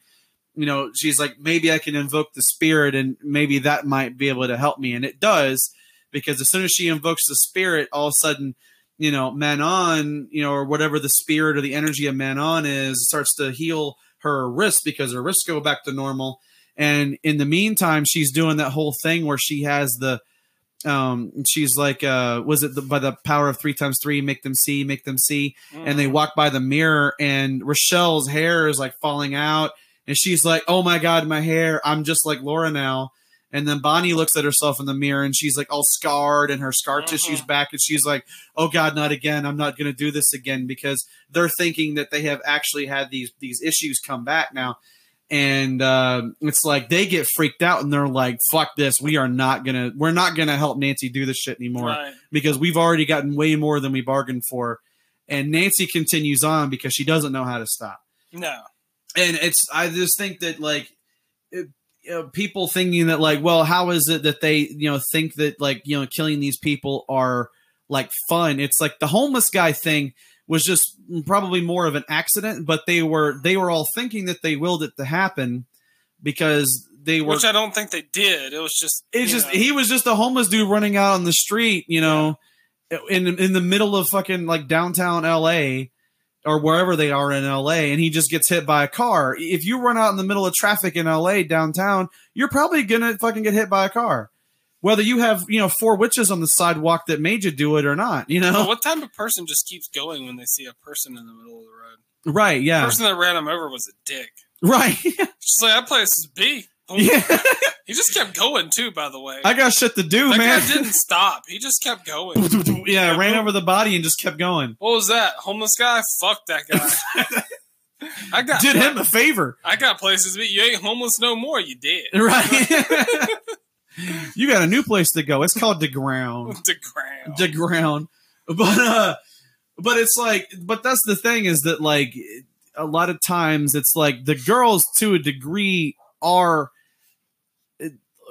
you know, she's like, maybe I can invoke the spirit and maybe that might be able to help me. And it does, because as soon as she invokes the spirit, all of a sudden, you know, Manon, you know, or whatever the spirit or the energy of Manon is, starts to heal her wrists because her wrists go back to normal. And in the meantime, she's doing that whole thing where she has the, um, she's like, uh, was it the, by the power of three times three, make them see, make them see and they walk by the mirror and Rochelle's hair is like falling out and she's like, "Oh my god, my hair. I'm just like Laura now." And then Bonnie looks at herself in the mirror and she's like all scarred and her scar Mhm. tissue's back and she's like, "Oh god, not again. I'm not going to do this again because they're thinking that they have actually had these these issues come back now." And um, it's like they get freaked out and they're like, "Fuck this. We are not going to we're not going to help Nancy do this shit anymore." Right. because we've already gotten way more than we bargained for. And Nancy continues on because she doesn't know how to stop. No. And it's, I just think that like, it, you know, people thinking that like, well, how is it that they, you know, think that like, you know, killing these people are like fun? It's like the homeless guy thing was just probably more of an accident, but they were, they were all thinking that they willed it to happen because they were Which I don't think they did. It was just. it's just know, he was just a homeless dude running out on the street, you know. in in the middle of fucking like downtown L.A. or wherever they are in L.A. and he just gets hit by a car. If you run out in the middle of traffic in L.A. downtown, you're probably gonna fucking get hit by a car. Whether you have you know four witches on the sidewalk that made you do it or not, you know. But what type of person just keeps going when they see a person in the middle of the road? Right? Yeah the person that ran him over was a dick. Right. She's like, that place is B. yeah. He just kept going too. By the way, I got shit to do, that man. guy didn't stop. He just kept going. yeah, ran over the body and just kept going. What was that? Homeless guy? Fuck that guy. I got Did him a favor. I got places, but you ain't homeless no more. You did. Right. You got a new place to go. It's called the ground. the ground. The ground. But uh but it's like but that's the thing is that like a lot of times it's like the girls to a degree are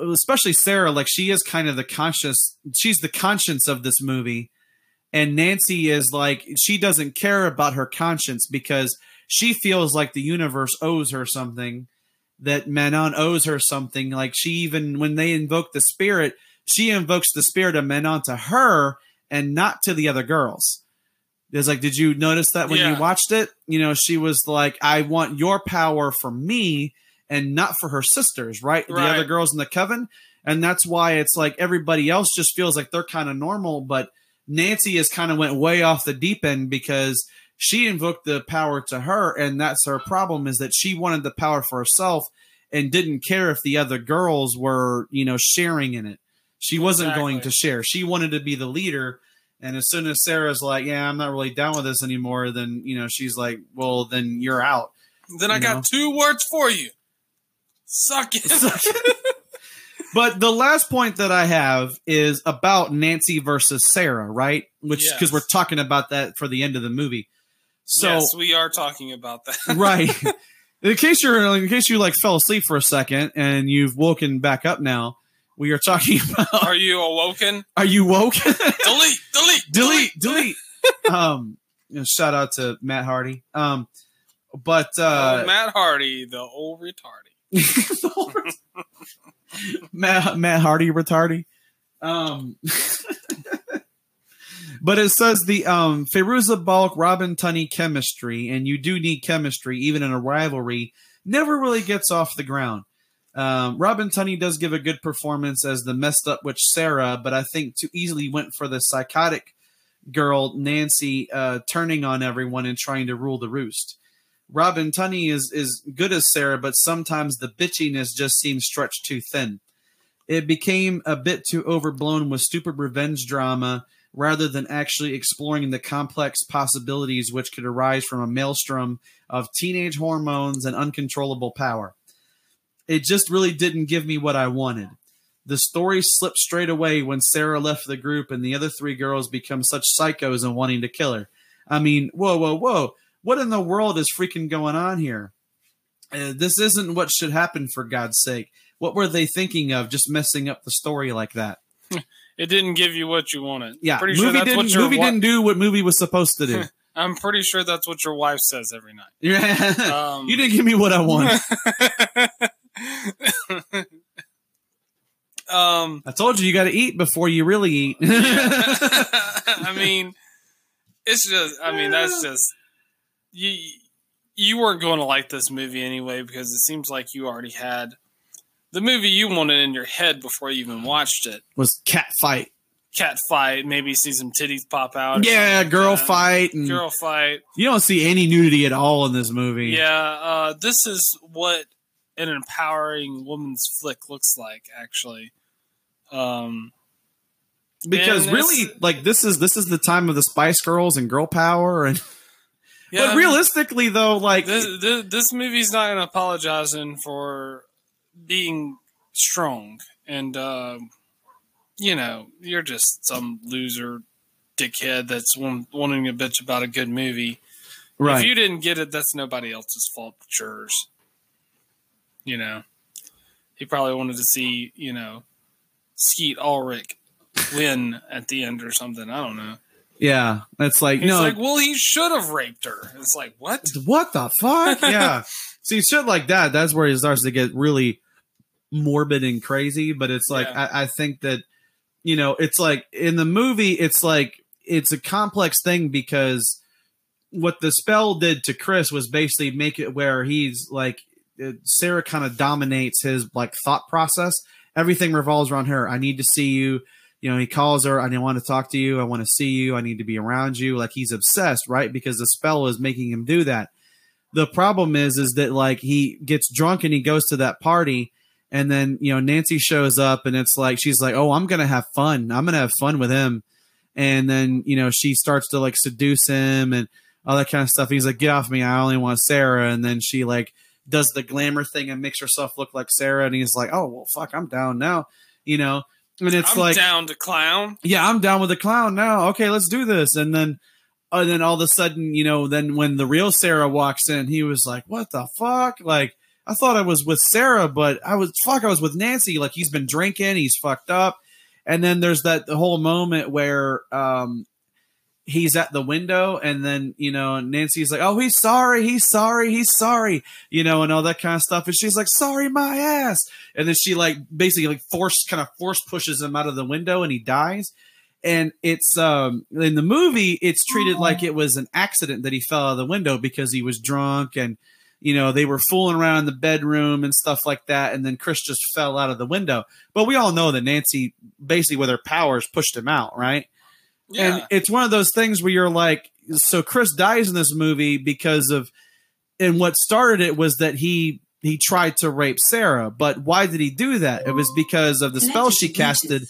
especially Sarah like she is kind of the conscious she's the conscience of this movie and Nancy is like she doesn't care about her conscience because she feels like the universe owes her something that Manon owes her something. Like she even when they invoke the spirit she invokes the spirit of Manon to her and not to the other girls. It's like did you notice that when Yeah. you watched it? You know she was like I want your power for me and not for her sisters right, the other girls in the coven. And that's why it's like everybody else just feels like they're kind of normal but Nancy has kind of went way off the deep end because she invoked the power to her, and that's her problem is that she wanted the power for herself and didn't care if the other girls were, you know, sharing in it. She wasn't Exactly. going to share. She wanted to be the leader. And as soon as Sarah's like, "Yeah, I'm not really down with this anymore," then you know she's like, "Well, then you're out." then I you got know. two words for you. Suck it. But the last point that I have is about Nancy versus Sarah, right? Which because Yes. we're talking about that for the end of the movie. So yes, we are talking about that. right. In case you're in case you like fell asleep for a second and you've woken back up now, we are talking about Are you awoken? are you woke? delete, delete, delete, delete. um you know, shout out to Matt Hardy. Um but uh Oh, Matt Hardy, the old retarded. Matt, Matt Hardy retardy. Um, but it says the um, Fairuza Balk Robin Tunney chemistry, and you do need chemistry even in a rivalry, never really gets off the ground. Um, Robin Tunney does give a good performance as the messed up witch Sarah, but I think too easily went for the psychotic girl Nancy uh, turning on everyone and trying to rule the roost. Robin Tunney is is good as Sarah, but sometimes the bitchiness just seems stretched too thin. It became a bit too overblown with stupid revenge drama rather than actually exploring the complex possibilities which could arise from a maelstrom of teenage hormones and uncontrollable power. It just really didn't give me what I wanted. The story slipped straight away when Sarah left the group and the other three girls become such psychos and wanting to kill her. I mean, whoa, whoa, whoa. What in the world is freaking going on here? Uh, this isn't what should happen for God's sake. What were they thinking of just messing up the story like that? It didn't give you what you wanted. Yeah, pretty sure movie that's what your movie wi- didn't do what movie was supposed to do. I'm pretty sure that's what your wife says every night. Yeah. Um, you didn't give me what I wanted. um, I told you you got to eat before you really eat. I mean, it's just. I mean, that's just you. You weren't going to like this movie anyway because it seems like you already had the movie you wanted in your head before you even watched it. was cat fight. Cat fight, maybe see some titties pop out. Yeah, something like girl fight, and Girl fight. you don't see any nudity at all in this movie. Yeah, uh, this is what an empowering woman's flick looks like, actually. Um, because really, like this is this is the time of the Spice Girls and girl power, and yeah, I but mean, realistically though, like this, this, this movie's not apologizing for being strong, and um, you know, you're just some loser dickhead that's wanting to bitch about a good movie. right, If you didn't get it, that's nobody else's fault but yours. You know, he probably wanted to see, you know, Skeet Ulrich win at the end or something. I don't know. yeah, it's like He's no, like, well, he should have raped her. It's like, what? what the fuck? yeah, see shit like that. That's where it starts to get really morbid and crazy. But it's like Yeah. I, I think that you know, it's like in the movie, it's like it's a complex thing because what the spell did to Chris was basically make it where he's like uh, Sarah kind of dominates his like thought process. Everything revolves around her. I need to see you. You know, he calls her. I want to talk to you. I want to see you. I need to be around you. Like he's obsessed, right? Because the spell is making him do that. The problem is, is that like he gets drunk and he goes to that party, and then you know Nancy shows up and it's like she's like, oh, I'm gonna have fun. I'm gonna have fun with him, and then you know she starts to like seduce him and all that kind of stuff. He's like, get off me. I only want Sarah, and then she like does the glamour thing and makes herself look like Sarah, and he's like, oh well, fuck, I'm down now, you know. And it's I'm like down to clown. yeah, I'm down with the clown now. Okay, let's do this. And then, and then all of a sudden, you know, then when the real Sarah walks in, he was like, "What the fuck?" Like, I thought I was with Sarah, but I was fuck. I was with Nancy. Like, he's been drinking. He's fucked up. And then there's that the whole moment where um he's at the window, and then you know Nancy's like, "Oh, he's sorry. He's sorry. He's sorry." You know, and all that kind of stuff. And she's like, "Sorry, my ass." And then she like basically like force kind of force pushes him out of the window, and he dies and it's um in the movie it's treated like it was an accident that he fell out of the window because he was drunk and you know they were fooling around in the bedroom and stuff like that and then chris just fell out of the window. But we all know that nancy basically with her powers pushed him out right? Yeah. and it's one of those things where you're like so chris dies in this movie because of and what started it was that he he tried to rape sarah. But why did he do that? It was because of the spell she casted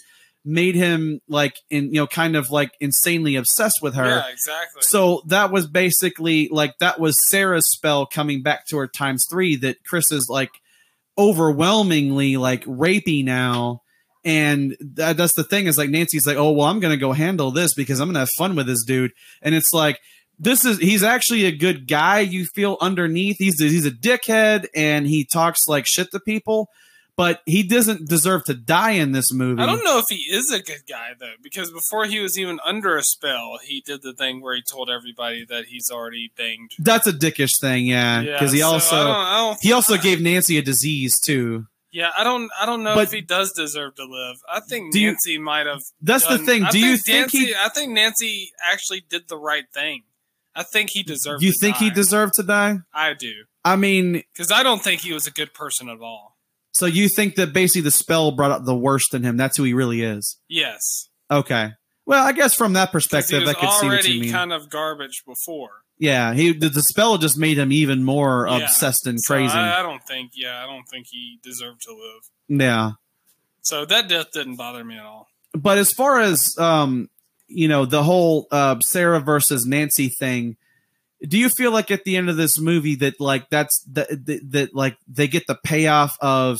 made him like in you know kind of like insanely obsessed with her. Yeah, exactly. so that was basically like that was sarah's spell coming back to her times three that chris is like overwhelmingly like rapey now. And that, that's the thing is like nancy's like oh well i'm gonna go handle this because i'm gonna have fun with this dude. And it's like this is he's actually a good guy you feel underneath. He's he's a dickhead and he talks like shit to people but he doesn't deserve to die in this movie I don't know if he is a good guy though, because before he was even under a spell, he did the thing where he told everybody that he's already banged. that's a dickish thing yeah because he so also I don't, I don't, he also gave nancy a disease too Yeah, I don't. I don't know But- if he does deserve to live. I think you- Nancy might have. that's the done- thing I do you think Nancy, he I think Nancy actually did the right thing. I think he deserved. you think he die. deserved to die I do i mean because I don't think he was a good person at all. So you think that basically the spell brought out the worst in him? That's who he really is. Yes, Okay. Well, I guess from that perspective, I could see what you mean. kind of garbage before. yeah, he the, the spell just made him even more Yeah. obsessed and So crazy. I, I don't think. Yeah, I don't think he deserved to live. yeah. So that death didn't bother me at all. But as far as um, you know, the whole uh, Sarah versus Nancy thing, do you feel like at the end of this movie that like that's that that, that like they get the payoff of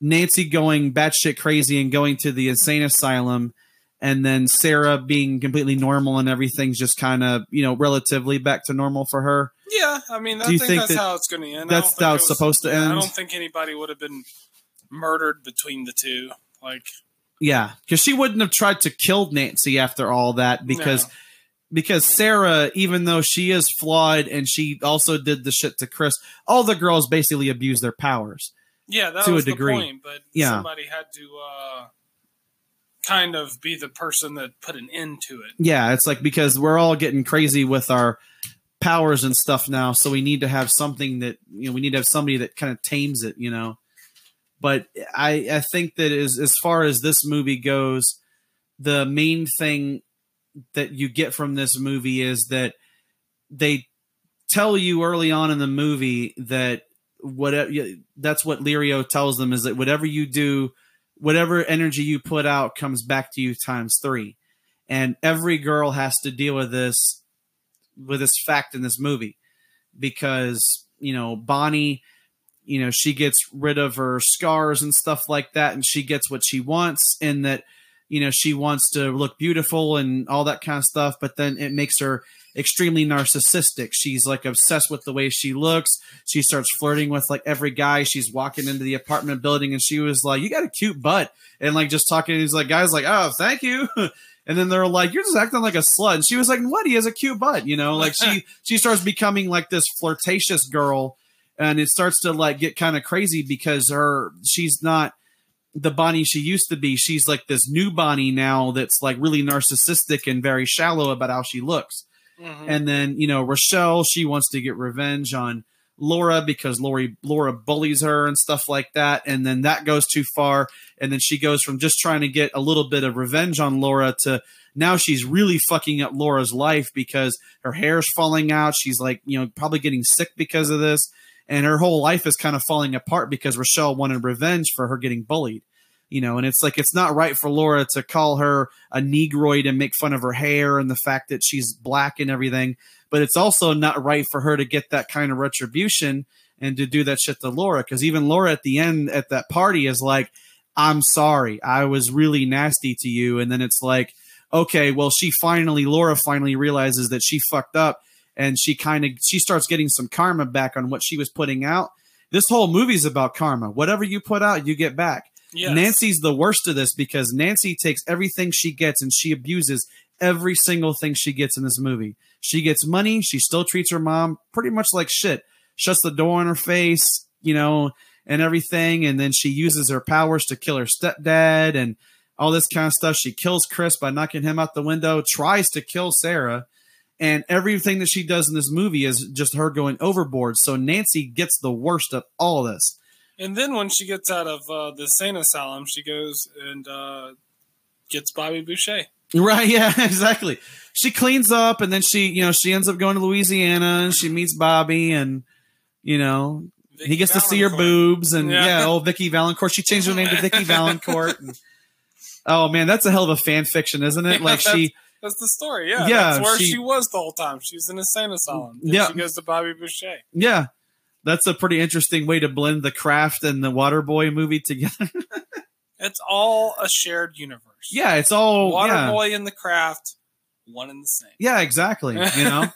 Nancy going batshit crazy and going to the insane asylum, and then Sarah being completely normal and everything's just kind of you know relatively back to normal for her. Yeah, I mean, I Do you think, think that's that how it's going to end. That's how it's was- supposed to end? I don't think anybody would have been murdered between the two. Like, Yeah, because she wouldn't have tried to kill Nancy after all that because no. Because Sarah, even though she is flawed and she also did the shit to Chris, all the girls basically abuse their powers. yeah, that to a degree. the point. But Yeah. somebody had to uh, kind of be the person that put an end to it. Yeah, it's like because we're all getting crazy with our powers and stuff now, so we need to have something that you know we need to have somebody that kind of tames it, you know. But I I think that as as far as this movie goes, the main thing that you get from this movie is that they tell you early on in the movie that whatever that's what Lirio tells them is that whatever you do, whatever energy you put out comes back to you times three, and every girl has to deal with this with this fact in this movie because you know Bonnie, you know she gets rid of her scars and stuff like that, and she gets what she wants, and that you know she wants to look beautiful and all that kind of stuff, but then it makes her extremely narcissistic. She's like obsessed with the way she looks. She starts flirting with like every guy. She's walking into the apartment building and she was like, "You got a cute butt," and like just talking. He's like, guys, like, "Oh, thank you." And then they're like, "You're just acting like a slut." And she was like, "What? He has a cute butt," you know. Like she she starts becoming like this flirtatious girl, and it starts to like get kind of crazy because her she's not the Bonnie she used to be. She's like this new Bonnie now that's like really narcissistic and very shallow about how she looks. Mhm. And then, you know, Rochelle, she wants to get revenge on Laura because Lori Laura bullies her and stuff like that. And then that goes too far. And then she goes from just trying to get a little bit of revenge on Laura to now she's really fucking up Laura's life because her hair's falling out. She's like, you know, probably getting sick because of this. And her whole life is kind of falling apart because Rochelle wanted revenge for her getting bullied. You know, and it's like it's not right for Laura to call her a negroid and make fun of her hair and the fact that she's black and everything. But it's also not right for her to get that kind of retribution and to do that shit to Laura. Because even Laura at the end at that party is like, "I'm sorry, I was really nasty to you," and then it's like, okay, well, she finally Laura finally realizes that she fucked up and she kind of she starts getting some karma back on what she was putting out. This whole movie's about karma. Whatever you put out, you get back. Yes. Nancy's the worst of this because Nancy takes everything she gets and she abuses every single thing she gets in this movie. She gets money, she still treats her mom pretty much like shit. Shuts the door in her face, you know, and everything, and then she uses her powers to kill her stepdad and all this kind of stuff. She kills Chris by knocking him out the window, tries to kill Sarah, and everything that she does in this movie is just her going overboard. So Nancy gets the worst of all of this. And then when she gets out of uh, the sane asylum, she goes and uh, gets Bobby Boucher. Right, yeah, exactly. She cleans up and then she, you know, she ends up going to Louisiana and she meets Bobby and you know, he gets to see her boobs and Yeah. yeah, oh Vicki Vallencourt. She changed her name to Vicki Vallencourt. And, oh man, that's a hell of a fan fiction, isn't it? Yeah, Like she That's the story. Yeah, Yeah, that's where she- she, was the whole time. She was in a sane asylum. Then Yeah. she goes to Bobby Boucher. yeah. That's a pretty interesting way to blend the craft and the Waterboy movie together. It's all a shared universe. yeah, it's all yeah. Waterboy and the craft, one and the same. Yeah, exactly. You know,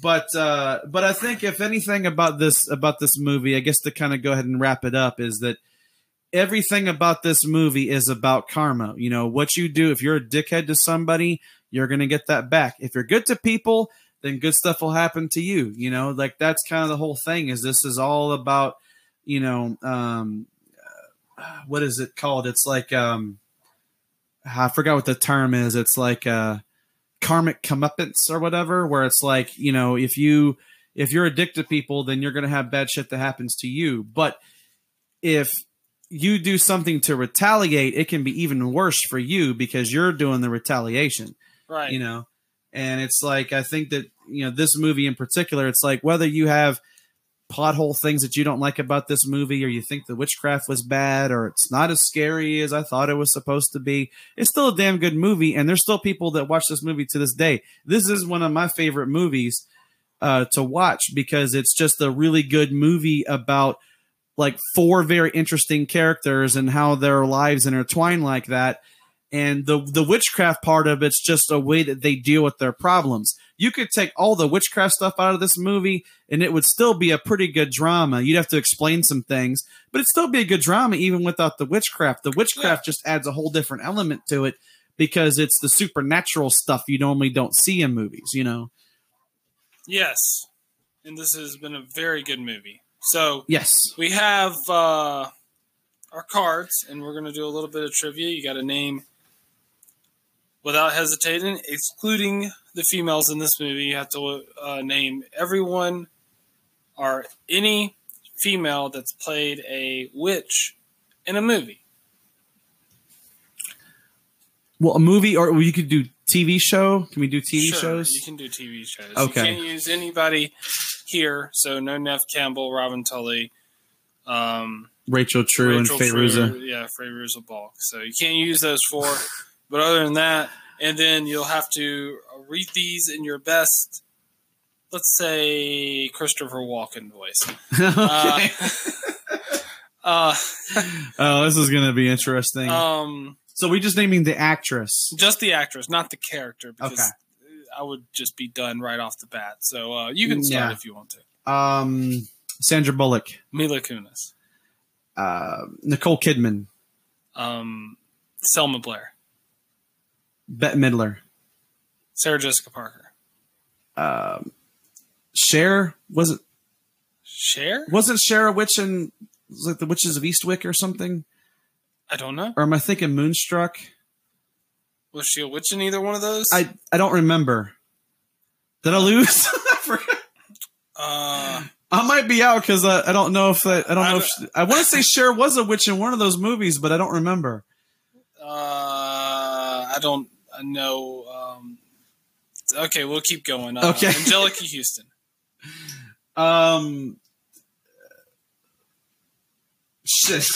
but uh, but I think if anything about this about this movie, I guess to kind of go ahead and wrap it up is that everything about this movie is about karma. You know, what you do if you're a dickhead to somebody, you're gonna get that back. If you're good to people, then good stuff will happen to you. You know, like that's kind of the whole thing. Is this is all about you know um, uh, what is it called? It's like um, I forgot what the term is. It's like uh karmic comeuppance or whatever, where it's like, you know, if you if you're addicted to people, then you're gonna have bad shit that happens to you. But if you do something to retaliate, it can be even worse for you because you're doing the retaliation Right. you know? And it's like i think that you know this movie in particular it's like whether you have pothole things that you don't like about this movie or you think the witchcraft was bad or it's not as scary as i thought it was supposed to be it's still a damn good movie and there's still people that watch this movie to this day. This is one of my favorite movies uh, to watch because it's just a really good movie about like four very interesting characters and how their lives intertwine like that and the the witchcraft part of it's just a way that they deal with their problems. You could take all the witchcraft stuff out of this movie, and it would still be a pretty good drama. You'd have to explain some things, but it'd still be a good drama even without the witchcraft. The witchcraft just adds a whole different element to it because it's the supernatural stuff you normally don't see in movies. You know? Yes. And this has been a very good movie. So Yes. we have uh, our cards, and we're going to do a little bit of trivia. You got to name, without hesitating, excluding the females in this movie, you have to uh, name everyone or any female that's played a witch in a movie. Well, a movie, or you could do TV show. Can we do TV Sure, shows? You can do TV shows. Okay. You can't use anybody here. So no Neve Campbell, Robin Tunney, um, Rachel True Rachel and Fairuza. True, yeah, Faye Fairuza Balk. So you can't use those four. but other than that, and then you'll have to read these in your best, let's say Christopher Walken voice. okay. Uh, oh, this is going to be interesting. um, so we just naming the actress. just the actress, not the character, because Okay. I would just be done right off the bat. So uh, you can start Yeah. if you want to. Um, Sandra Bullock, Mila Kunis, uh, Nicole Kidman, um, Selma Blair, Bette Midler, Sarah Jessica Parker, um, Cher wasn't Cher. wasn't Cher a witch in like the Witches of Eastwick or something? I don't know. or am I thinking Moonstruck? Was she a witch in either one of those? I I don't remember. Did I lose? I uh, I might be out because I, I don't know if I, I don't I know if she, I want to say Cher was a witch in one of those movies, but I don't remember. uh, I don't know. Um, okay, we'll keep going. Uh, Okay. Anjelica Huston. Um, shit.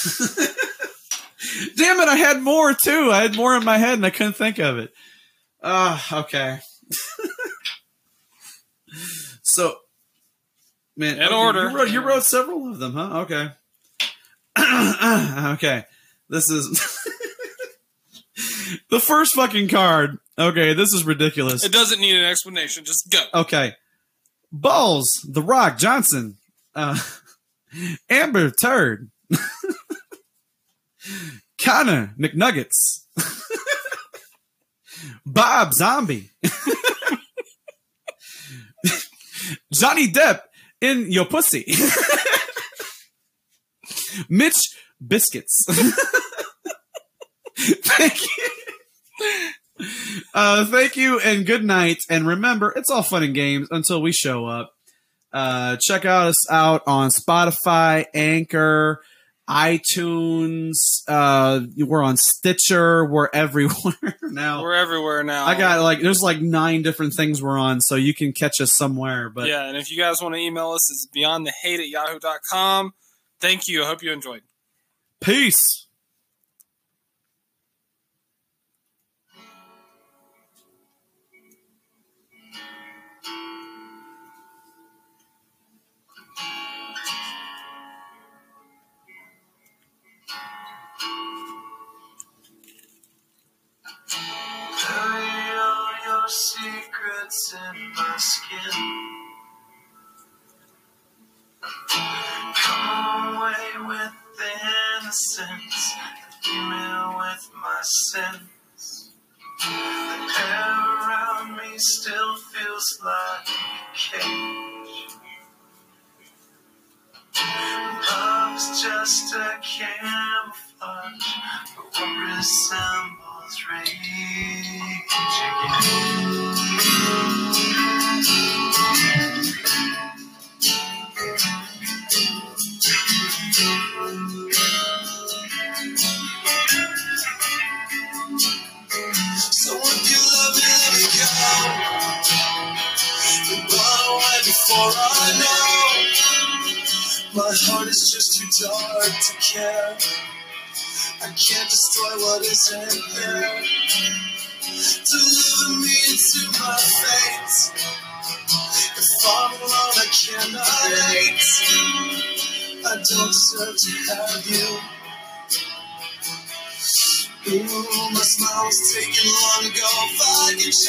Damn it! I had more too. I had more in my head and I couldn't think of it. Ah, okay. so, man, In okay, order. You wrote, you wrote several of them, huh? Okay. okay. This is the first fucking card. Okay, this is ridiculous. It doesn't need an explanation. Just go. Okay. Balls, The Rock Johnson, uh, Amber Turd, Connor McNuggets, Bob Zombie, Johnny Depp in your pussy, Mitch Biscuits. Thank you. Uh, thank you and good night. And remember, it's all fun and games until we show up. Uh, check out us out on Spotify, Anchor, iTunes. Uh, we're on Stitcher. We're everywhere now. We're everywhere now. I got like there's like nine different things we're on, so you can catch us somewhere. But yeah, and if you guys want to email us, it's beyond the hate at yahoo.com. Thank you. I hope you enjoyed. peace. Secrets in my skin. Come away with the innocence, leave with my sins. The air around me still feels like a cage. Love's just a camouflage for what resembles My heart is just too dark to care. I can't destroy what isn't there. Deliver me into my fate. If I'm alone, I cannot hate. I don't deserve to have you. Ooh, my smile was taken long ago. If I could change.